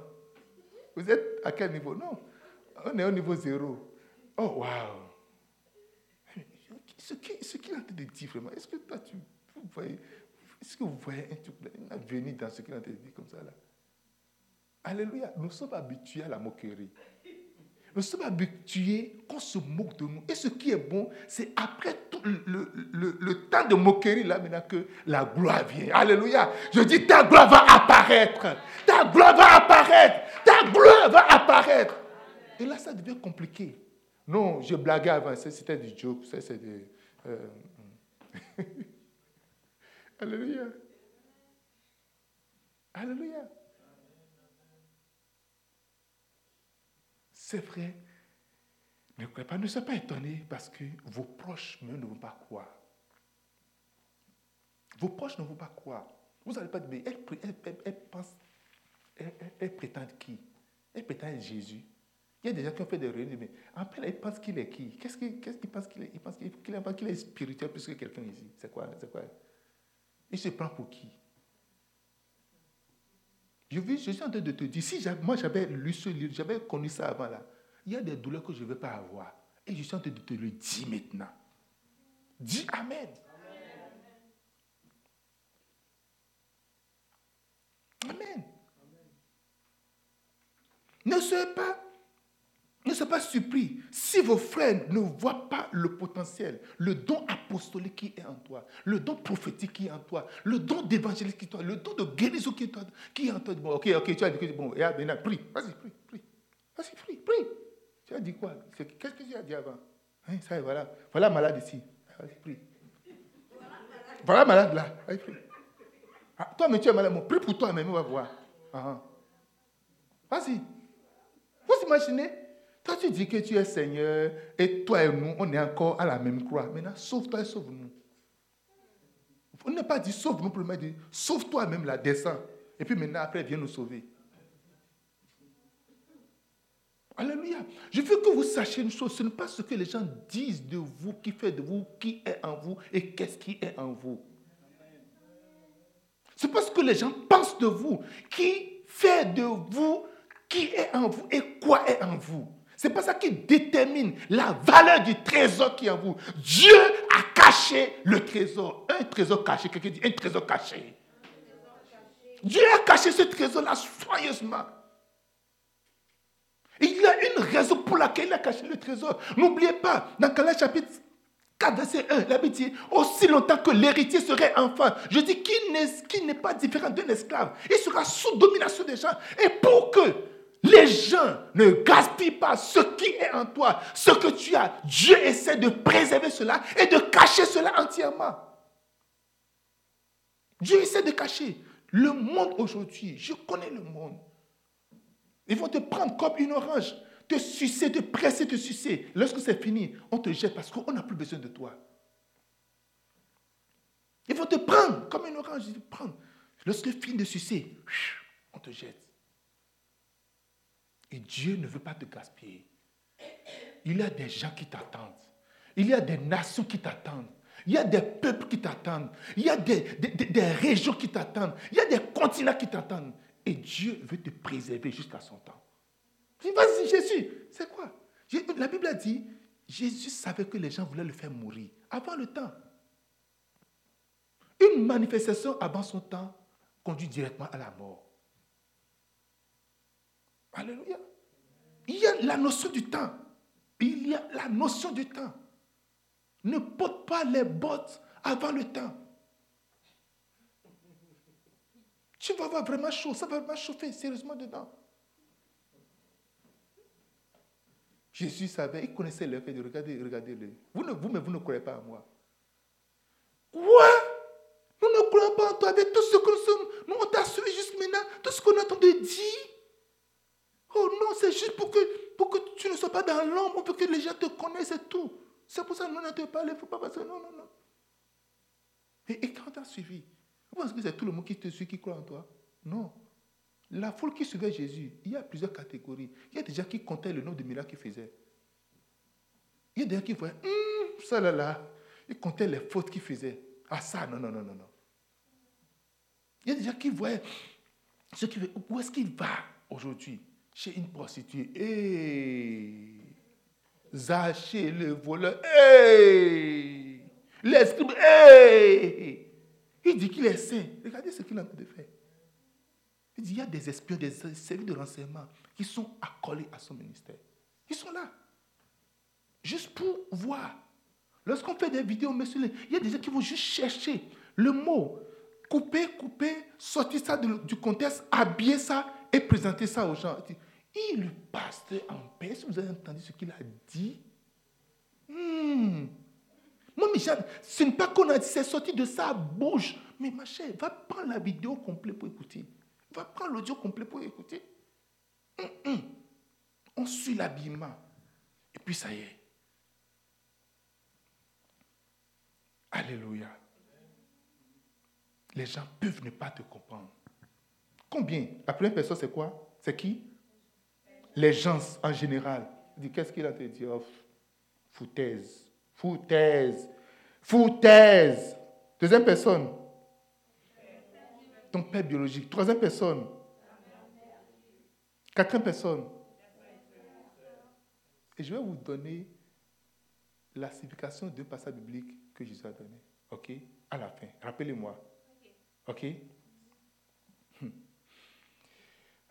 Vous êtes à quel niveau? Non, on est au niveau zéro. Oh, waouh Ce qu'il ce en train de dire vraiment, est-ce que toi, tu voyez est-ce que vous voyez un truc là Il dans ce qu'il a dit comme ça là? Alléluia. Nous sommes habitués à la moquerie. Nous sommes habitués qu'on se moque de nous. Et ce qui est bon, c'est après tout le, le, le, temps de moquerie, là, maintenant que la gloire vient. Alléluia. Je dis, ta gloire va apparaître. Ta gloire va apparaître. Ta gloire va apparaître. Et là, ça devient compliqué. Non, je blaguais avant. C'était du joke. C'est des... Euh, Alléluia. Alléluia. C'est vrai. Ne croyez pas, ne soyez pas étonnés parce que vos proches ne vont pas croire. Vos proches ne vont pas croire. Vous n'allez pas dire, mais elle, pense, elle, prétend qui? Elle prétend Jésus. Il y a des gens qui ont fait des réunions, mais en fait, ils pensent qu'il est qui? Qu'est-ce qu'ils pensent qu'il est? Ils pensent qu'il est, spirituel plus que quelqu'un ici. C'est quoi, quoi? Il se prend pour qui? Je, suis en train de te dire, si moi j'avais lu ce livre, j'avais connu ça avant là, il y a des douleurs que je ne vais pas avoir. Et je suis en train de te le dire maintenant. Dis Amen. Amen. Amen. Ne soyez pas ne soyez pas surpris si vos frères ne voient pas le potentiel, le don apostolique qui est en toi, le don prophétique qui est en toi, le don d'évangéliste qui est en toi, le don de guérison qui est en toi. Qui est en toi. Bon, ok, ok, tu as dit bon, et maintenant, prie, vas-y, prie, prie. Vas-y, prie, prie. Tu as dit quoi? Qu'est-ce que tu as dit avant? Hein, Ça voilà. Voilà malade ici. Vas-y, prie. Voilà malade là. Vas-y, prie. Ah, toi, mais tu es malade. Bon, prie pour toi-même, on va voir. Ah, ah. Vas-y. Vous imaginez quand tu dis que tu es Seigneur et toi et nous, on est encore à la même croix, maintenant sauve-toi et sauve-nous. On n'a pas dit sauve-nous pour le dit sauve-toi même la descends. Et puis maintenant, après, viens nous sauver. Alléluia. Je veux que vous sachiez une chose, ce n'est pas ce que les gens disent de vous qui fait de vous, qui est en vous et qu'est-ce qui est en vous. C'est pas ce que les gens pensent de vous qui fait de vous, qui est en vous et quoi est en vous. C'est pas ça qui détermine la valeur du trésor qui est en vous. Dieu a caché le trésor. Un trésor caché, quelqu'un dit un trésor caché. Dieu a caché ce trésor-là soigneusement. raison pour laquelle il a caché le trésor. N'oubliez pas, dans Calais chapitre 4, verset 1, la dit, aussi longtemps que l'héritier serait enfant, je dis qu'il n'est pas différent d'un esclave, il sera sous domination des gens. Et pour que les gens ne gaspillent pas ce qui est en toi, ce que tu as, Dieu essaie de préserver cela et de cacher cela entièrement. Dieu essaie de cacher. Le monde aujourd'hui, je connais le monde. Ils vont te prendre comme une orange te sucer, te presser, te sucer. Lorsque c'est fini, on te jette parce qu'on n'a plus besoin de toi. Ils vont te prendre comme une orange. Ils te fini de sucer, on te jette. Et Dieu ne veut pas te gaspiller. Il y a des gens qui t'attendent. Il y a des nations qui t'attendent. Il y a des peuples qui t'attendent. Il y a des, des régions qui t'attendent. Il y a des continents qui t'attendent. Et Dieu veut te préserver jusqu'à son temps. Vas-y, Jésus, c'est quoi? La Bible a dit, Jésus savait que les gens voulaient le faire mourir avant le temps. Une manifestation avant son temps conduit directement à la mort. Alléluia. Il y a la notion du temps. Il y a la notion du temps. Ne porte pas les bottes avant le temps. Tu vas avoir vraiment chaud, ça va vraiment chauffer sérieusement dedans. Jésus savait, il connaissait l'heure de regarder, regardez-le. Vous, ne, vous, mais vous ne croyez pas à moi. Quoi? Nous ne croyons pas en toi avec tout ce que nous sommes. Nous, on t'a suivi juste maintenant, tout ce qu'on a entendu dire. Oh non, c'est juste pour que, pour que tu ne sois pas dans l'ombre, pour que les gens te connaissent et tout. C'est pour ça que nous ne te parlons, il ne faut pas passer. Non, non, non. Et, quand tu as suivi, vous pensez que c'est tout le monde qui te suit, qui croit en toi? Non. La foule qui suivait Jésus, il y a plusieurs catégories. Il y a des gens qui comptaient le nombre de miracles qu'il faisait. Il y a des gens qui voyaient, hum, ça là là, ils comptaient les fautes qu'il faisait. Ah ça, non, non, non, non, non. Il y a des gens qui voyaient ce où est-ce qu'il va aujourd'hui? Chez une prostituée. Hé Zaché le voleur. Hé L'esprit. Hé Il dit qu'il est saint. Regardez ce qu'il a en train de faire. Il y a des espions, des services de renseignement qui sont accolés à son ministère. Ils sont là. Juste pour voir. Lorsqu'on fait des vidéos, il y a des gens qui vont juste chercher le mot, couper, couper, sortir ça du contexte, habiller ça et présenter ça aux gens. Il le pasteur en paix, si vous avez entendu ce qu'il a dit. Hmm. Moi, Michel, ce n'est pas qu'on a dit, c'est sorti de sa bouche. Mais ma chère, va prendre la vidéo complète pour écouter. Va prendre l'audio complet pour écouter. Hum, hum. On suit l'habillement. Et puis ça y est. Alléluia. Les gens peuvent ne pas te comprendre. Combien? La première personne, c'est quoi? C'est qui? Les gens en général. Qu'est-ce qu'il a te dire oh, Foutaise. Foutaise. Foutaise. Deuxième personne ton père biologique. Troisième personne. Quatrième personne. Et je vais vous donner la signification d'un passage biblique que Jésus a donné. OK? À la fin. Rappelez-moi. OK?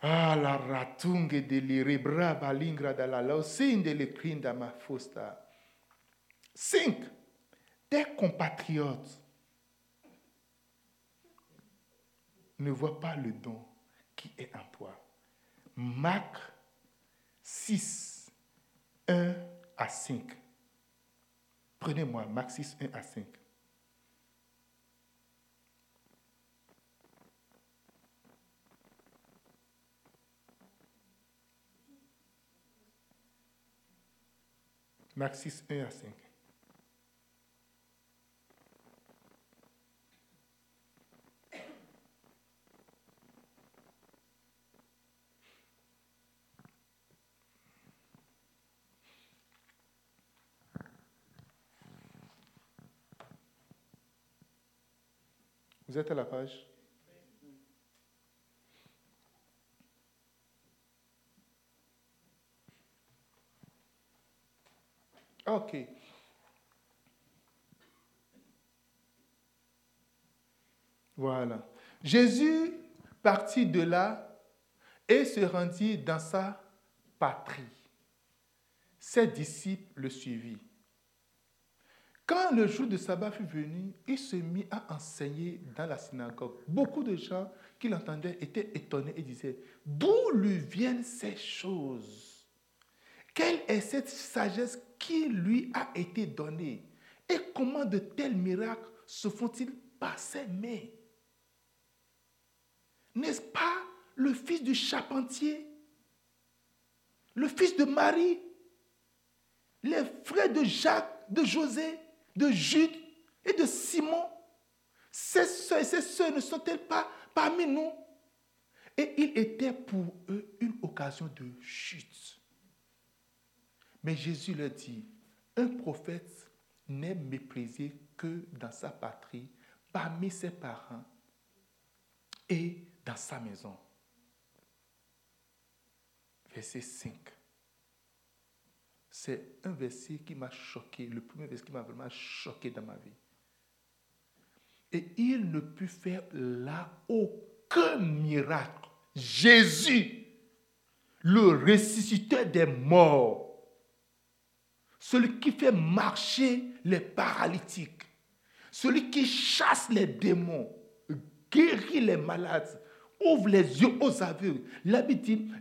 Ah, la ratungue de l'iribra balingra da la lausin de l'écrinda ma. Cinq. Tes compatriotes ne voit pas le don qui est en toi. Marc 6, 1 à 5. Prenez-moi Marc 6, 1 à 5. Marc 6, 1 à 5. Vous êtes à la page? Ok. Voilà. Jésus partit de là et se rendit dans sa patrie. ses disciples le suivirent. Quand le jour de sabbat fut venu, il se mit à enseigner dans la synagogue. Beaucoup de gens qui l'entendaient étaient étonnés et disaient, d'où lui viennent ces choses? Quelle est cette sagesse qui lui a été donnée Et comment de tels miracles se font-ils par ses mains? N'est-ce pas le fils du charpentier? Le fils de Marie? Les frères de Jacques, de José de Jude et de Simon? Ces soeurs et soeurs ne sont-elles pas parmi nous? Et il était pour eux une occasion de chute. Mais Jésus leur dit, un prophète n'est méprisé que dans sa patrie, parmi ses parents et dans sa maison. Verset 5 c'est un verset qui m'a choqué, le premier verset qui m'a vraiment choqué dans ma vie. Et il ne put faire là aucun miracle. Jésus, le ressusciteur des morts, celui qui fait marcher les paralytiques, celui qui chasse les démons, guérit les malades, ouvre les yeux aux aveugles. La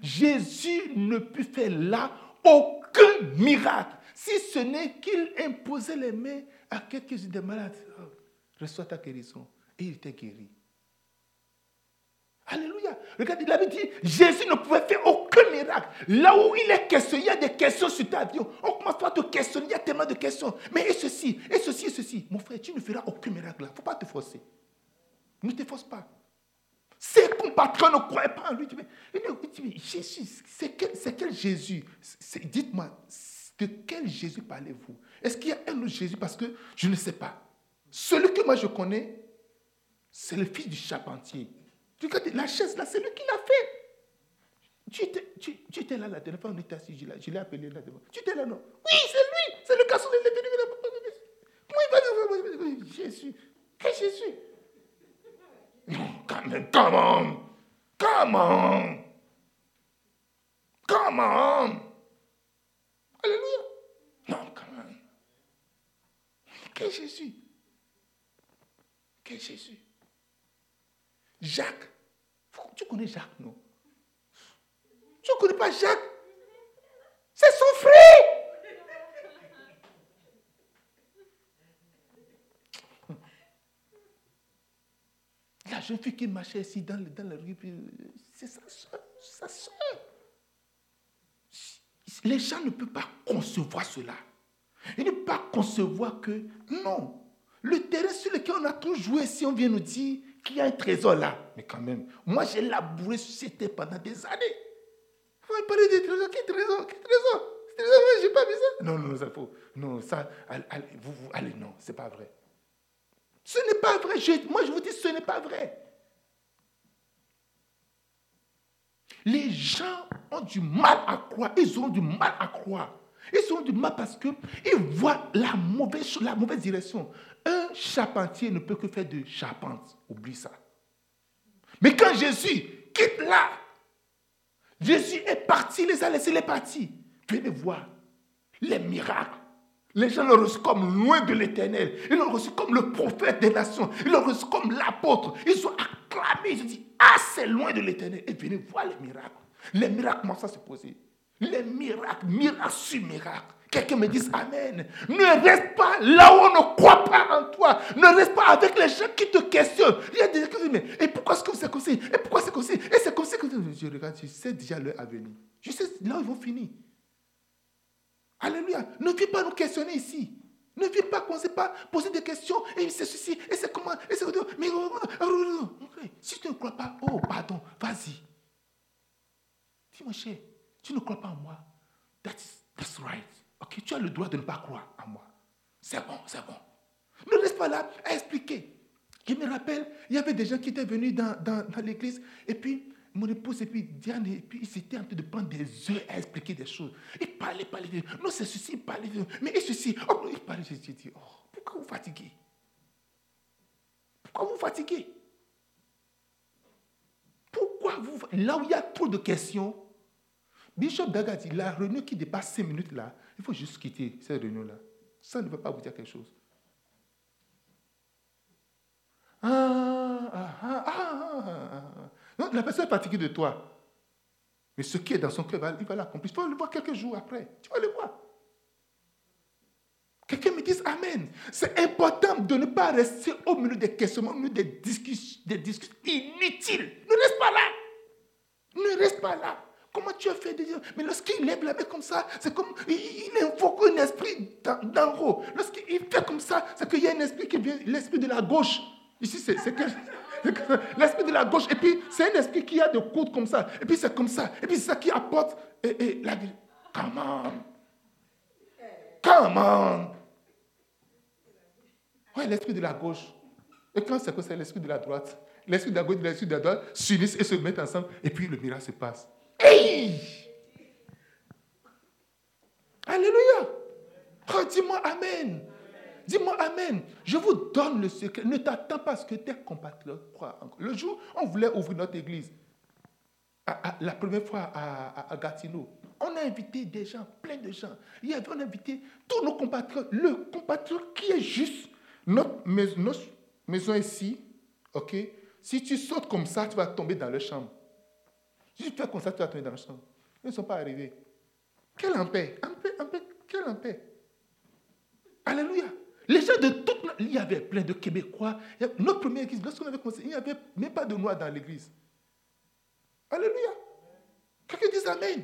Jésus ne put faire là aucun aucun miracle, si ce n'est qu'il imposait les mains à quelques-uns des malades. Oh, reçois ta guérison. Et il était guéri. Alléluia. Regardez, il avait dit, Jésus ne pouvait faire aucun miracle. Là où il est question, il y a des questions sur ta vie. On commence pas à te questionner, il y a tellement de questions. Mais et ceci, et ceci, et ceci. Mon frère, tu ne feras aucun miracle Il ne faut pas te forcer. Ne te force pas. Ses compatriotes ne croyaient pas en lui. Jésus, c'est quel, Jésus? Dites-moi, de quel Jésus parlez-vous? Est-ce qu'il y a un autre Jésus? Parce que je ne sais pas. Celui que moi je connais, c'est le fils du charpentier. La chaise là, c'est lui qui l'a fait. Tu étais, tu, étais, là la dernière fois, on était assis, je l'ai appelé là devant. Tu étais là, non? Oui, c'est lui, c'est le garçon de l'éternité. Comment il va Jésus Quel Jésus? Come on, come on, come on, come on. Alléluia. Non, come on. Quel Jésus? Quel Jésus? Jacques. Tu connais Jacques, non? Tu ne connais pas Jacques? C'est son frère. La jeune fille qui marchait ici dans, la rue, c'est sa soeur, sa soeur. Les gens ne peuvent pas concevoir cela. Ils ne peuvent pas concevoir que, non, le terrain sur lequel on a tout joué, si on vient nous dire qu'il y a un trésor là, mais quand même, moi j'ai labouré terre pendant des années. On va parler de trésor, quel trésor, quel trésor? Trésor, j'ai pas vu ça. Non, non, ça faut. Non, ça, allez, vous, vous, allez non, c'est pas vrai. Ce n'est pas vrai. moi, je vous dis, ce n'est pas vrai. Les gens ont du mal à croire. Ils ont du mal à croire. Ils ont du mal parce qu'ils voient la mauvaise, la mauvaise direction. Un charpentier ne peut que faire de charpente. Oublie ça. Mais quand Jésus quitte là, Jésus est parti, les a laissés, les partis. Venez voir les miracles les gens l'ont reçu comme loin de l'éternel. Ils l'ont reçu comme le prophète des nations. Ils l'ont reçu comme l'apôtre. Ils ont acclamé. Ils ont dit, ah, c'est loin de l'éternel. Et venez voir les miracles. Les miracles comment ça se poser. Les miracles, miracles sur miracles. Quelqu'un me dise Amen. Ne reste pas là où on ne croit pas en toi. Ne reste pas avec les gens qui te questionnent. Il y a des gens qui disent Mais et pourquoi est-ce que c'est comme ça Et pourquoi c'est comme ça Et c'est comme ça que je regarde. Je sais déjà leur avenir. Je sais là où ils vont finir. Alléluia. Ne viens pas nous questionner ici. Ne viens pas commencer pas poser des questions. Et c'est ceci, et c'est comment, et c'est... Mais si tu ne crois pas, oh, pardon, vas-y. Dis, mon cher, tu ne crois pas en moi. Tu as le droit de ne pas croire en moi. C'est bon, c'est bon. Ne reste pas là à expliquer. Je me rappelle, il y avait des gens qui étaient venus dans, dans, l'église et puis mon épouse et puis Diane, et puis ils étaient en train de prendre des heures à expliquer des choses. Ils parlaient, parlaient. Non, c'est ceci, ils parlaient. Mais et ceci. Oh, ils parlaient. J'ai dit, oh, pourquoi vous fatiguez? Pourquoi vous fatiguez? Pourquoi vous Là où il y a trop de questions, Bishop Daga dit, la réunion qui dépasse 5 minutes là, il faut juste quitter cette réunion-là. Ça ne va pas vous dire quelque chose. Ah, ah, ah, ah, non, la personne est fatiguée de toi. Mais ce qui est dans son cœur, il va l'accomplir. Tu vas le voir quelques jours après. Tu vas le voir. Quelqu'un me dise Amen. C'est important de ne pas rester au milieu des questionnements, au milieu des discussions, des discussions inutiles. Ne reste pas là. Ne reste pas là. Comment tu as fait de dire? Mais lorsqu'il lève la main comme ça, c'est comme il, invoque un esprit d'en haut. Lorsqu'il fait comme ça, c'est qu'il y a un esprit qui vient, l'esprit de la gauche. Ici, c'est l'esprit de la gauche. Et puis, c'est un esprit qui a des coudes comme ça. Et puis, c'est comme ça. Et puis, c'est ça qui apporte et, la vie. Come on. Come on. Oui, l'esprit de la gauche. Et quand c'est que c'est l'esprit de la droite, l'esprit de la gauche et l'esprit de la droite s'unissent et se mettent ensemble. Et puis, le miracle se passe. Hey! Alléluia. Oh, dis-moi Amen. Dis-moi Amen. Je vous donne le secret. Ne t'attends pas à ce que tes compatriotes croient encore. Le jour, on voulait ouvrir notre église. la première fois à, Gatineau, on a invité des gens, plein de gens. Il y avait, on a invité tous nos compatriotes. Le compatriote qui est juste, notre maison, ici, Si tu sautes comme ça, tu vas tomber dans leur chambre. Si tu ça, tu vas tomber dans leur chambre. Ils ne sont pas arrivés. Quel en paix, en paix, en paix, quel en paix. Alléluia. Les gens de toute. Il y avait plein de Québécois. Notre première église, lorsqu'on avait commencé, il n'y avait même pas de noirs dans l'église. Alléluia. Quelqu'un dit Amen.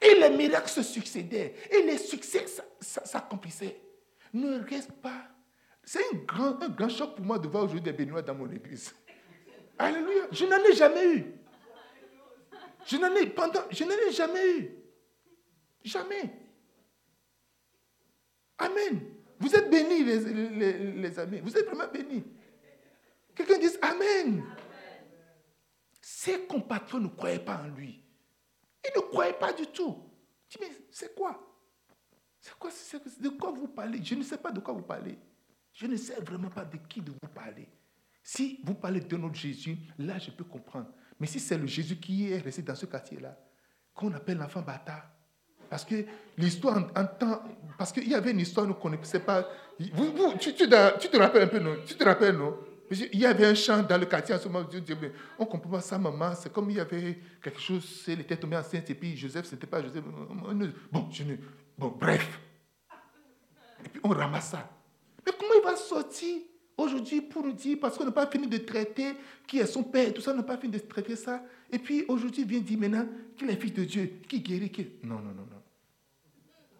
Et les miracles se succédaient. Et les succès s'accomplissaient. Ne reste pas. C'est un grand, un grand choc pour moi de voir aujourd'hui des Béninois dans mon église. Alléluia. Je n'en ai jamais eu. Je n'en ai, pendant, je n'en ai jamais eu. Jamais. Amen. Vous êtes bénis, les, amis. Vous êtes vraiment bénis. Quelqu'un dit Amen. Ses compatriotes ne croyaient pas en lui. Ils ne croyaient pas du tout. Je dis, mais c'est quoi? C'est quoi De quoi vous parlez? Je ne sais pas de quoi vous parlez. Je ne sais vraiment pas de qui de vous parler. Si vous parlez de notre Jésus, là, je peux comprendre. Mais si c'est le Jésus qui est resté dans ce quartier-là, qu'on appelle l'enfant bâtard, parce que l'histoire en, temps. Parce qu'il y avait une histoire, nous ne connaissons pas. Vous, tu, te rappelles un peu, non? Tu te rappelles, non? Il y avait un chant dans le quartier en ce moment. On comprend pas ça, maman. C'est comme il y avait quelque chose. Elle était tombée enceinte et puis Joseph, ce n'était pas Joseph. Bon, je ne, bon, bref. Et puis on ramasse ça. Mais comment il va sortir? Aujourd'hui, pour nous dire, parce qu'on n'a pas fini de traiter qui est son père, tout ça, on n'a pas fini de traiter ça. Et puis aujourd'hui, il vient dire maintenant qu'il est fils de Dieu, qui guérit. Non, non, non, non.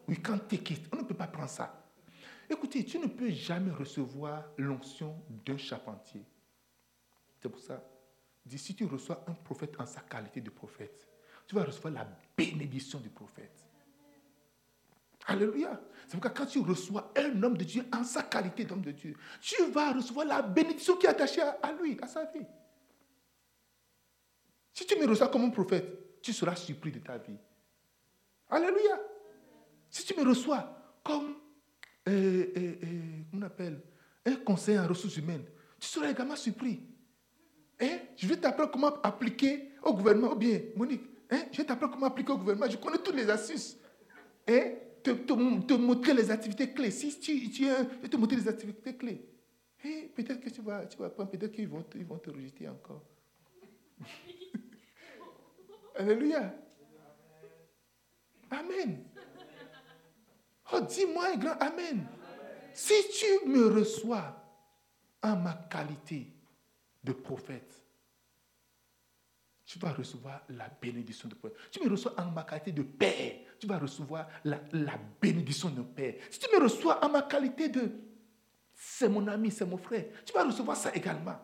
We can't take it. On ne peut pas prendre ça. Écoutez, tu ne peux jamais recevoir l'onction d'un charpentier. C'est pour ça. Si tu reçois un prophète en sa qualité de prophète, tu vas recevoir la bénédiction du prophète. Alléluia. C'est pourquoi quand tu reçois un homme de Dieu en sa qualité d'homme de Dieu, tu vas recevoir la bénédiction qui est attachée à, lui, à sa vie. Si tu me reçois comme un prophète, tu seras surpris de ta vie. Alléluia. Si tu me reçois comme, euh, euh, euh, on appelle, un conseiller en ressources humaines, tu seras également surpris. Hein? Je vais t'apprendre comment appliquer au gouvernement, ou bien, Monique, hein? je vais t'apprendre comment appliquer au gouvernement. Je connais toutes les astuces. Hein? Te, montrer les activités clés. Si tu, tu te montrer les activités clés. Et peut-être que tu vas, peut-être qu'ils vont, te rejeter encore. Alléluia. Amen. Oh, dis-moi un grand Amen. Si tu me reçois en ma qualité de prophète, tu vas recevoir la bénédiction de Père. Tu me reçois en ma qualité de Père, tu vas recevoir la, bénédiction de Père. Si tu me reçois en ma qualité de c'est mon ami, c'est mon frère, tu vas recevoir ça également.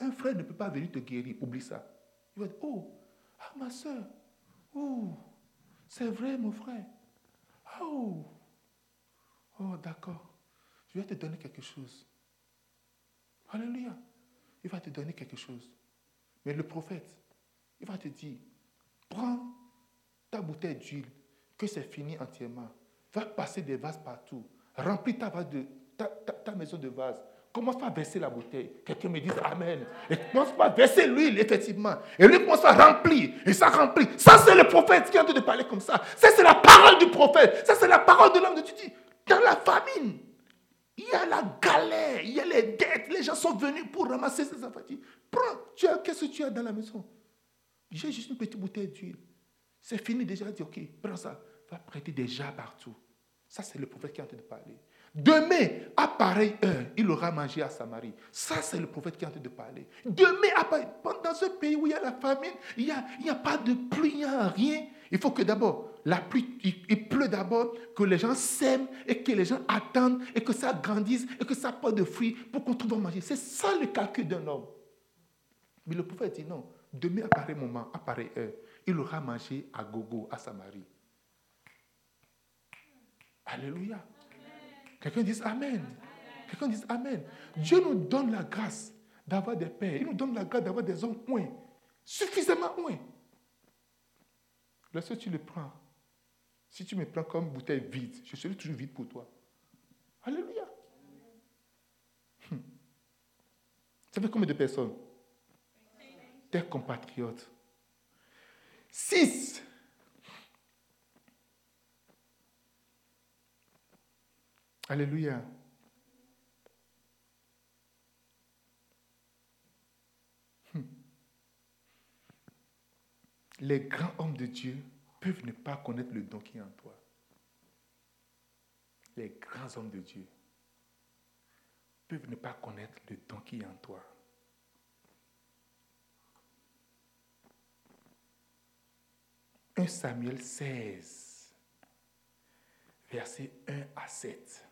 Un frère ne peut pas venir te guérir, oublie ça. Il va dire, oh, ah, ma soeur, oh, c'est vrai mon frère. Oh, oh d'accord, je vais te donner quelque chose. Alléluia. Il va te donner quelque chose. Mais le prophète, il va te dire, prends ta bouteille d'huile, que c'est fini entièrement. Va passer des vases partout. Remplis ta, vase de, maison de vases. commence pas à verser la bouteille. Quelqu'un me dit Amen. Et commence pas à verser l'huile, effectivement. Et lui commence à remplir. Et ça remplit. Ça, c'est le prophète qui est en train de parler comme ça. Ça, c'est la parole du prophète. Ça, c'est la parole de l'homme de Dieu. Dans la famine, il y a la galère, il y a les dettes. Les gens sont venus pour ramasser ces affaires. Prends, tu qu'est-ce que tu as dans la maison? J'ai juste une petite bouteille d'huile. C'est fini déjà. Dis, ok, prends ça. Va prêter déjà partout. Ça, c'est le prophète qui est en train de parler. Demain, à pareille heure, il aura mangé à Samarie. Ça, c'est le prophète qui est en train de parler. Demain, à pareille, dans ce pays où il y a la famine, il n'y a, il a pas de pluie, il n'y a rien. Il faut que d'abord, la pluie, il, pleut d'abord, que les gens sèment et que les gens attendent et que ça grandisse et que ça porte de fruits pour qu'on trouve à manger. C'est ça le calcul d'un homme. Mais le prophète dit non. Demain, à pareil moment, à pareille heure, il aura mangé à Gogo, à Samarie. Alléluia. Quelqu'un dit Amen. Quelqu'un dit Amen. Dieu nous donne la grâce d'avoir des pères. Il nous donne la grâce d'avoir des hommes moins. Suffisamment moins. Lorsque tu le prends, si tu me prends comme bouteille vide, je serai toujours vide pour toi. Alléluia. Hmm. Ça fait combien de personnes? Tes compatriotes. Six. Alléluia. Hmm. Les grands hommes de Dieu peuvent ne pas connaître le don qui est en toi. Les grands hommes de Dieu peuvent ne pas connaître le don qui est en toi. Un Samuel 16, verset 1 à 7.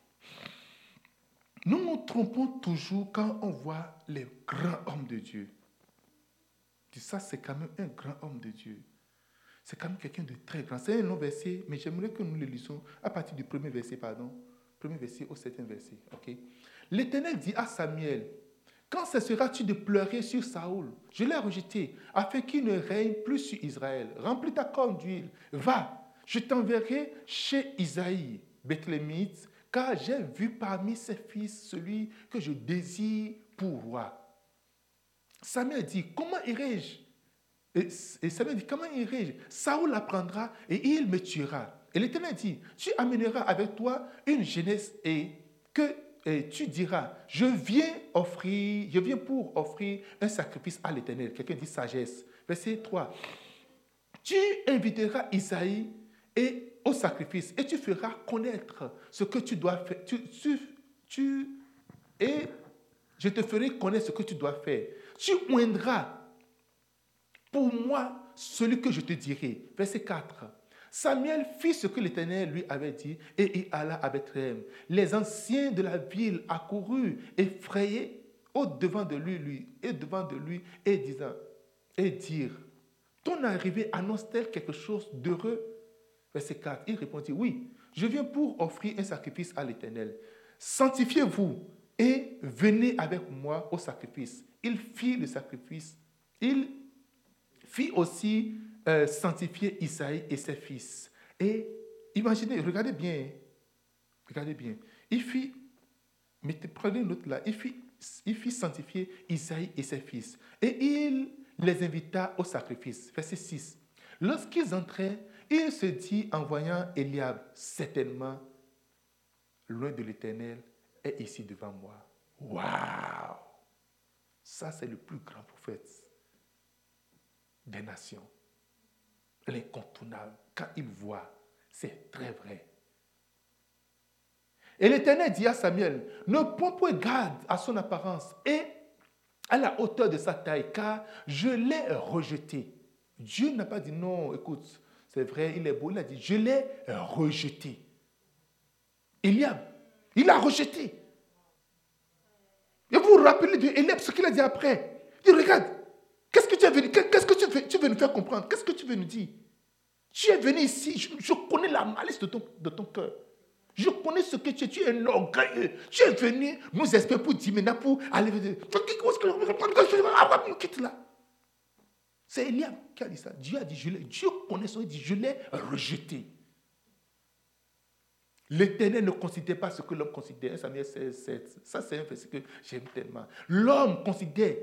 Nous nous trompons toujours quand on voit les grands hommes de Dieu. Ça, c'est quand même un grand homme de Dieu. C'est quand même quelqu'un de très grand. C'est un long verset, mais j'aimerais que nous le lisions à partir du premier verset, pardon. Premier verset au septième verset. L'Éternel dit à Samuel, quand cesseras-tu de pleurer sur Saoul Je l'ai rejeté, afin qu'il ne règne plus sur Israël. Remplis ta corne d'huile. Va, je t'enverrai chez Isaïe, Bethlémite, car j'ai vu parmi ses fils celui que je désire pour roi. Samuel dit, comment irai-je? Et, Samuel dit, comment irai-je? Saoul apprendra et il me tuera. Et l'Éternel dit, tu amèneras avec toi une jeunesse et que tu diras, je viens offrir, je viens pour offrir un sacrifice à l'Éternel. Quelqu'un dit sagesse. Verset 3. Tu inviteras Isaïe et au sacrifice et tu feras connaître ce que tu dois faire. Tu, tu, et je te ferai connaître ce que tu dois faire. Tu oindras pour moi celui que je te dirai. Verset 4. Samuel fit ce que l'Éternel lui avait dit et il alla à Bethléem. Les anciens de la ville accoururent effrayés au devant de lui, et devant de lui et disant et dire ton arrivée annonce-t-elle quelque chose d'heureux? Verset 4, il répondit, oui, je viens pour offrir un sacrifice à l'Éternel. Sanctifiez-vous et venez avec moi au sacrifice. Il fit le sacrifice. Il fit aussi euh, sanctifier Isaïe et ses fils. Et imaginez, regardez bien, regardez bien. Il fit, mettez, prenez une note là, il fit, il fit sanctifier Isaïe et ses fils. Et il les invita au sacrifice. Verset 6. Lorsqu'ils entraient, il se dit en voyant Eliab, certainement, loin de l'Éternel, est ici devant moi. Waouh! Ça, c'est le plus grand prophète des nations. L'incontournable. Quand il voit, c'est très vrai. Et l'Éternel dit à Samuel, ne prends point garde à son apparence et à la hauteur de sa taille, car je l'ai rejeté. Dieu n'a pas dit non, écoute, c'est vrai, il est beau. Il a dit, je l'ai rejeté. Eliab, il a rejeté. Et vous vous rappelez de Eliab, ce qu'il a dit après. Il dit, regarde, qu'est-ce que tu veux, nous faire comprendre? Qu'est-ce que tu veux nous dire? Tu es venu ici, je, connais la malice de ton, cœur. Je connais ce que tu es, tu es un orgueilleux. Tu es venu nous espérer pour dire maintenant, pour aller. Quitte là. C'est Eliab qui a dit ça. Dieu a dit, je Dieu connaît son, il dit, je l'ai rejeté. L'Éternel ne considère pas ce que l'homme considère. Samuel 16, 7. Ça, c'est un verset que j'aime tellement. L'homme considère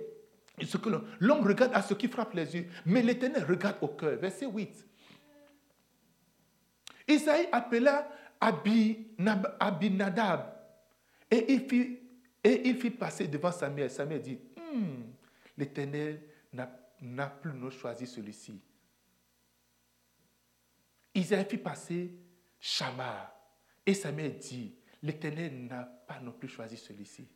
ce que l'homme... Regarde à ce qui frappe les yeux, mais l'Éternel regarde au cœur. Verset 8. Isaïe appela Abinadab et il fit, et il fit passer devant Samuel. Samuel dit, hmm, l'Éternel n'a plus choisi celui-ci. Isaïe fit passer Shamar. Et Samuel dit, l'Éternel n'a pas non plus choisi celui-ci.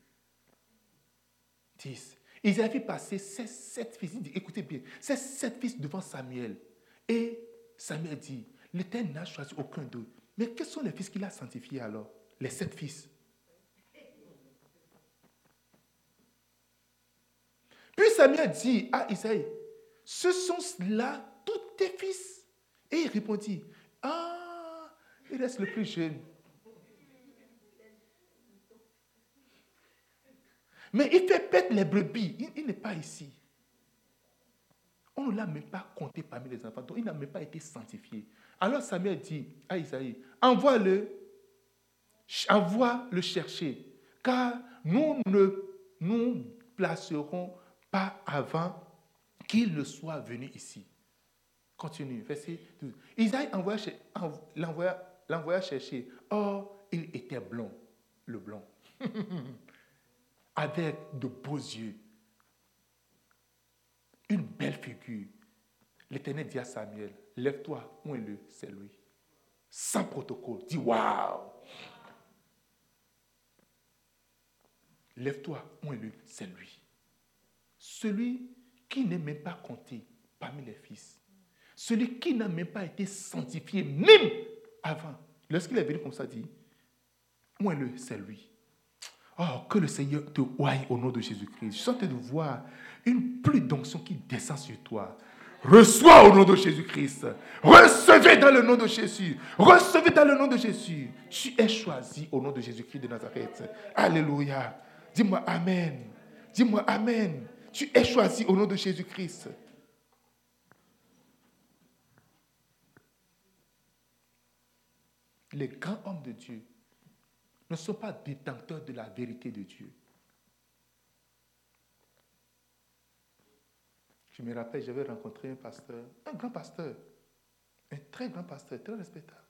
10. Isaïe fit passer ces sept fils. écoutez bien, ces sept fils devant Samuel. Et Samuel dit, l'Éternel n'a choisi aucun d'eux. Mais quels sont les fils qu'il a sanctifiés alors? Les sept fils. Puis Samuel dit à Isaïe, ce sont là tous tes fils. Et il répondit, ah, il reste le plus jeune. Mais il fait pète les brebis. Il, n'est pas ici. On ne l'a même pas compté parmi les enfants. Donc il n'a même pas été sanctifié. Alors Samuel dit à Isaïe, envoie-le, envoie le chercher, car nous ne nous placerons pas avant qu'il ne soit venu ici. Continue, verset 12. Isaïe l'envoya chercher. Or, il était blond, le blond, avec de beaux yeux, une belle figure. L'Éternel dit à Samuel, lève-toi, où est le C'est lui. Sans protocole. Dis waouh. Lève-toi, où est le C'est lui. Celui qui n'est même pas compté parmi les fils. Celui qui n'a même pas été sanctifié, même avant. Lorsqu'il est venu comme ça, dit, où est le C'est lui. Oh, que le Seigneur te ouaille au nom de Jésus-Christ. Je sens de voir une pluie d'onction qui descend sur toi. Reçois au nom de Jésus-Christ. Recevez dans le nom de Jésus. Recevez dans le nom de Jésus. Tu es choisi au nom de Jésus-Christ de Nazareth. Alléluia. Dis-moi Amen. Dis-moi Amen. Tu es choisi au nom de Jésus-Christ. Les grands hommes de Dieu ne sont pas détenteurs de la vérité de Dieu. Je me rappelle, j'avais rencontré un pasteur, un grand pasteur, un très grand pasteur, très respectable.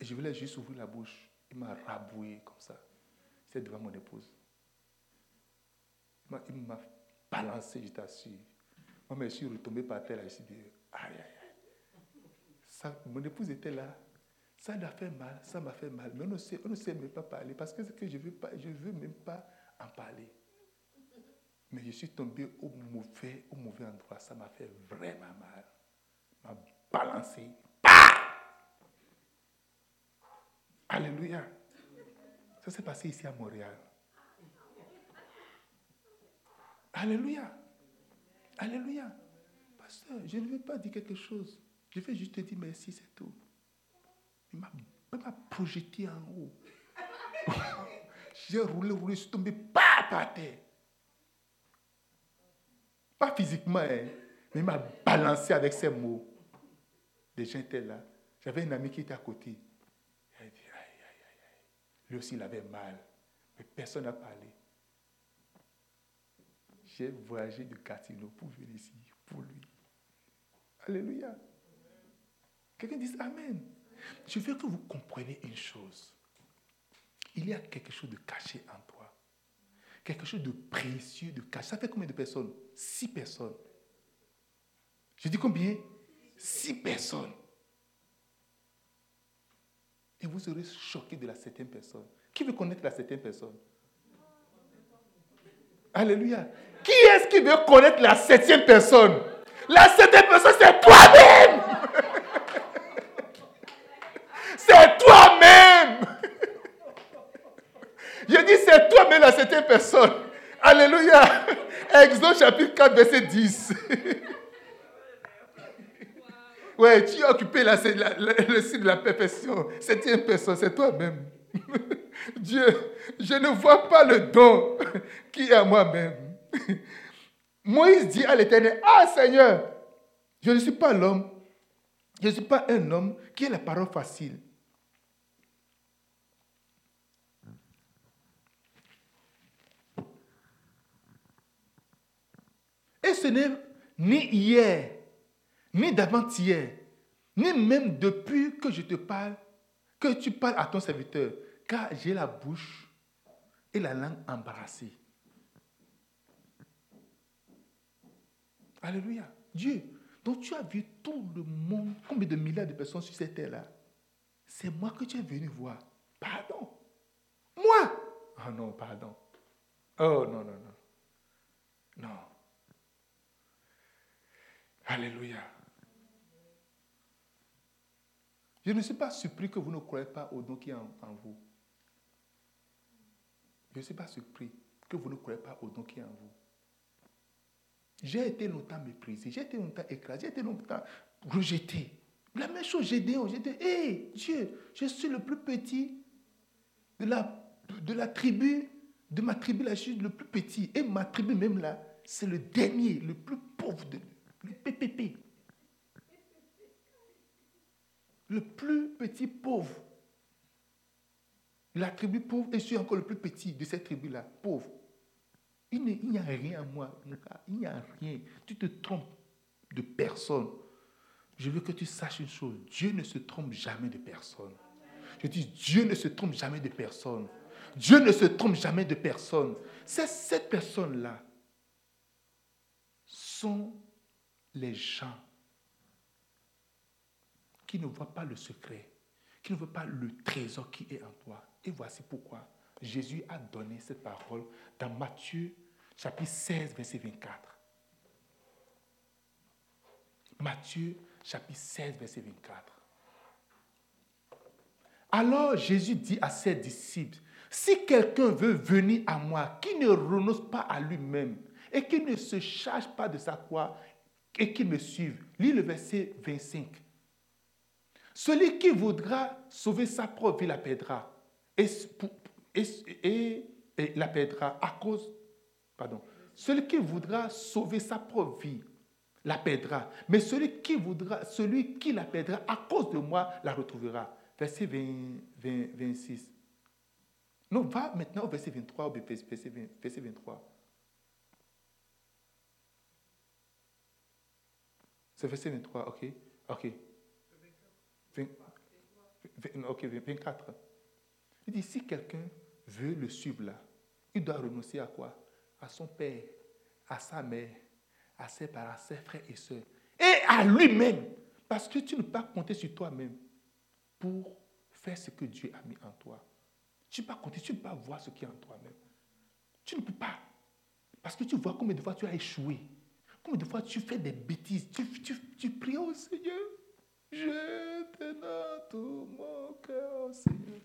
Et je voulais juste ouvrir la bouche. Il m'a raboué comme ça. C'est devant mon épouse. Il m'a balancé, je t'assure. Moi, je suis retombé par terre. Là, je dit, aïe, aïe, aïe. Mon épouse était là. Ça l'a fait mal, ça m'a fait mal. Mais on ne sait, on ne sait même pas parler parce que, que je ne veux, veux même pas en parler. Mais je suis tombé au mauvais, au mauvais endroit. Ça m'a fait vraiment mal. M'a balancé. Alléluia. Ça s'est passé ici à Montréal. Alléluia. Alléluia. Pasteur, je ne veux pas dire quelque chose. Je vais juste te dire merci, c'est tout. Il m'a projeté en haut. J'ai roulé, roulé, je suis tombé par terre. Pas physiquement, hein, mais il m'a balancé avec ses mots. Les gens étaient là. J'avais un ami qui était à côté. Il a dit, aïe, aïe, aïe, aïe. Lui aussi, il avait mal. Mais personne n'a parlé. J'ai voyagé de Catino pour venir ici, pour lui. Alléluia. Quelqu'un dit Amen. Je veux que vous compreniez une chose? Il y a quelque chose de caché en toi quelque chose de précieux, de cash. Ça fait combien de personnes? Six personnes. Je dis combien? Six personnes. Et vous serez choqué de la septième personne. Qui veut connaître la septième personne? Alléluia. Qui est-ce qui veut connaître la septième personne? La septième personne, c'est toi-même. C'est toi-même. Je dis, c'est toi-même la septième personne. Alléluia. Exode chapitre 4, verset 10. Ouais, tu as occupé la, le site de la perfection. Septième personne, c'est toi-même. Dieu, je ne vois pas le don qui est à moi-même. Moïse dit à l'Éternel, Ah Seigneur, je ne suis pas l'homme Je ne suis pas un homme qui a la parole facile. Et ce n'est ni hier, ni d'avant-hier, ni même depuis que je te parle, que tu parles à ton serviteur, car j'ai la bouche et la langue embarrassée. Alléluia. Dieu, donc tu as vu tout le monde, combien de milliards de personnes sur cette terre-là C'est moi que tu es venu voir. Pardon. Moi Oh non, pardon. Oh non, non, non. Non. Alléluia. Je ne suis pas surpris que vous ne croyez pas au don qui est en, vous. Je ne suis pas surpris que vous ne croyez pas au don qui est en vous. J'ai été longtemps méprisé, j'ai été longtemps écrasé, j'ai été longtemps rejeté. La même chose, j'ai dit, j'ai dit, hé Dieu, je suis le plus petit de la, de la tribu, de ma tribu, là, je le plus petit. Et ma tribu même là, c'est le dernier, le plus pauvre, de, le PPP. Le plus petit pauvre. La tribu pauvre, et je suis encore le plus petit de cette tribu-là, pauvre. Il n'y a rien à moi. Il n'y a rien. Tu te trompes de personne. Je veux que tu saches une chose. Dieu ne se trompe jamais de personne. Je dis, Dieu ne se trompe jamais de personne. Dieu ne se trompe jamais de personne. C'est cette personne-là sont les gens qui ne voient pas le secret, qui ne voient pas le trésor qui est en toi. Et voici pourquoi Jésus a donné cette parole dans Matthieu chapitre 16, verset 24. Matthieu chapitre 16, verset 24. Alors Jésus dit à ses disciples, si quelqu'un veut venir à moi, qui ne renonce pas à lui-même et qui ne se charge pas de sa croix et qui me suive, lis le verset 25. Celui qui voudra sauver sa propre vie la perdra. Et, la perdra à cause, pardon, celui qui voudra sauver sa propre vie la perdra. Mais celui qui voudra, celui qui la perdra à cause de moi la retrouvera. Verset 26. Non, va maintenant au verset 23, au verset, 23. C'est verset 23, ok. Ok. 20, ok, 24. Il dit, si quelqu'un veut le suivre là, il doit renoncer à quoi? À son père, à sa mère, à ses parents, à ses frères et sœurs, et à lui-même. Parce que tu ne peux pas compter sur toi-même pour faire ce que Dieu a mis en toi. Tu ne peux pas compter, tu ne peux pas voir ce qui est en toi-même. Tu ne peux pas. Parce que tu vois combien de fois tu as échoué. Combien de fois tu fais des bêtises? Tu, tu, pries au Seigneur. Je te donne tout mon cœur, Seigneur.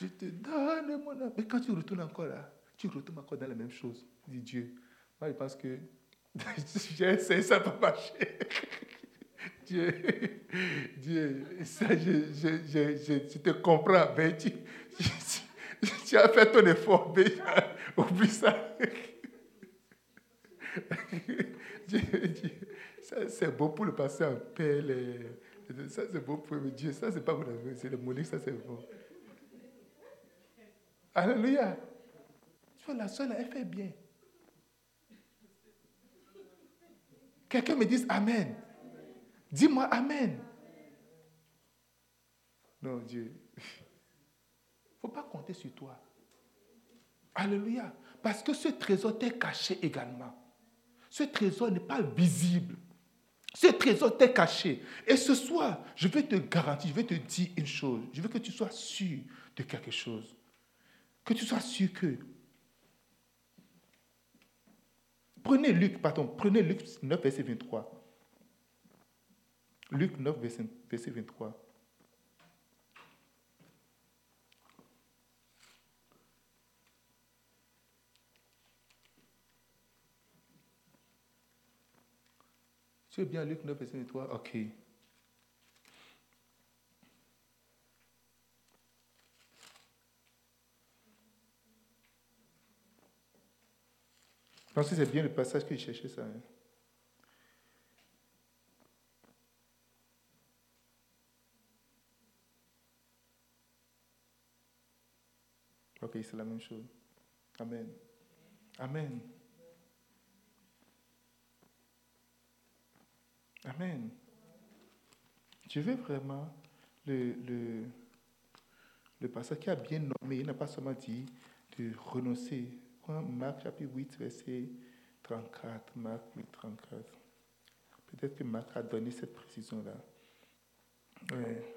Je te donne mon âme. Mais quand tu retournes encore là, tu retournes encore dans la même chose. Dis Dieu. Moi, je pense que j'ai essayé, ça n'a pas marché. Dieu, Dieu, ça, je, je, je, je te comprends, mais tu, tu, as fait ton effort déjà. Oublie ça. C'est bon pour le passer en paix. ça, c'est bon pour Dieu. Ça, c'est pas mon avis, c'est le monique, ça, c'est bon. Alléluia. Tu vois, la soeur, elle fait bien. Quelqu'un me dise Amen. Dis-moi Amen. Non, Dieu. Il ne faut pas compter sur toi. Alléluia. Parce que ce trésor t'est caché également. Ce trésor n'est pas visible. Ce trésor t'est caché. Et ce soir, je vais te garantir, je vais te dire une chose. Je veux que tu sois sûr de quelque chose. Que tu sois sûr que. Prenez Luc, pardon, prenez Luc 9, verset 23. Luc 9, verset 23. Tu veux bien Luc 9, verset 3 Ok. Je pense que c'est bien le passage que je cherchais, ça. Hein. Ok, c'est la même chose. Amen. Amen. Amen. Je veux vraiment le, le, le pasteur qui a bien nommé, il n'a pas seulement dit de renoncer. Marc chapitre 8, verset 34. Marc 8, 34. Peut-être que Marc a donné cette précision-là. Ouais.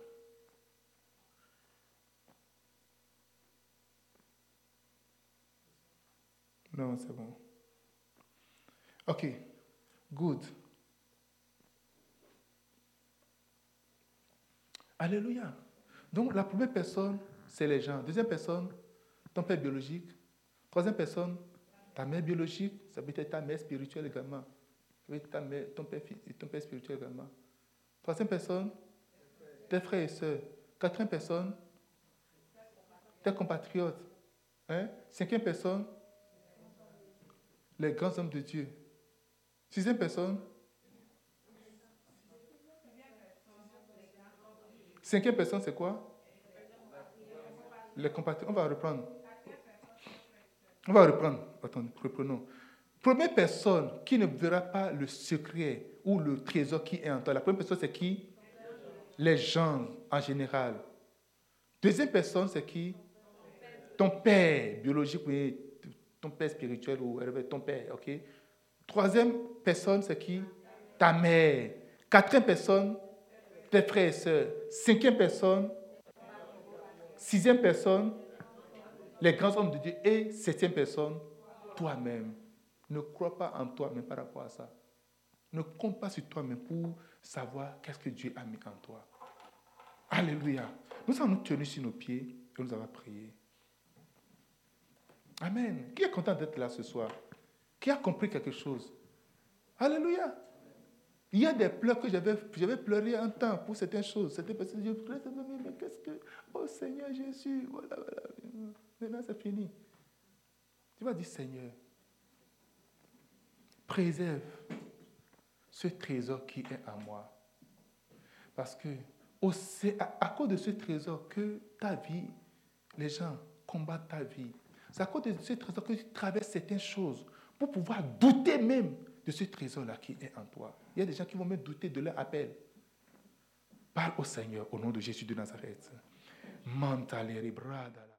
Non, c'est bon. OK. Good. Alléluia. Donc la première personne, c'est les gens. Deuxième personne, ton père biologique. Troisième personne, ta mère biologique. Ça peut être ta mère spirituelle également. Ça peut être ta mère, ton, père, ton père spirituel également. Troisième personne, tes frères et sœurs. Quatrième personne, tes compatriotes. Hein? Cinquième personne, les grands hommes de Dieu. Sixième personne, Cinquième personne, c'est quoi? Les compatriotes. On va reprendre. On va reprendre. Attends, reprenons. Première personne qui ne verra pas le secret ou le trésor qui est en toi. La première personne, c'est qui? Les gens en général. Deuxième personne, c'est qui? Ton père biologique, oui, ton père spirituel ou ton père, ok? Troisième personne, c'est qui? Ta mère. Quatrième personne, tes frères et sœurs. Cinquième personne, sixième personne, les grands hommes de Dieu. Et septième personne, toi-même. Ne crois pas en toi-même par rapport à ça. Ne compte pas sur toi-même pour savoir qu'est-ce que Dieu a mis en toi. Alléluia. Nous nous tenir sur nos pieds et nous allons prier. Amen. Qui est content d'être là ce soir? Qui a compris quelque chose? Alléluia. Il y a des pleurs que j'avais, j'avais pleuré un temps pour certaines choses. Parce que je pleurais, mais qu'est-ce que. Oh Seigneur Jésus, voilà, voilà. Maintenant c'est fini. Tu vas dire Seigneur, préserve ce trésor qui est en moi. Parce que c'est à cause de ce trésor que ta vie, les gens combattent ta vie. C'est à cause de ce trésor que tu traverses certaines choses pour pouvoir douter même de ce trésor-là qui est en toi. Il y a des gens qui vont même douter de leur appel. Parle au Seigneur au nom de Jésus de Nazareth.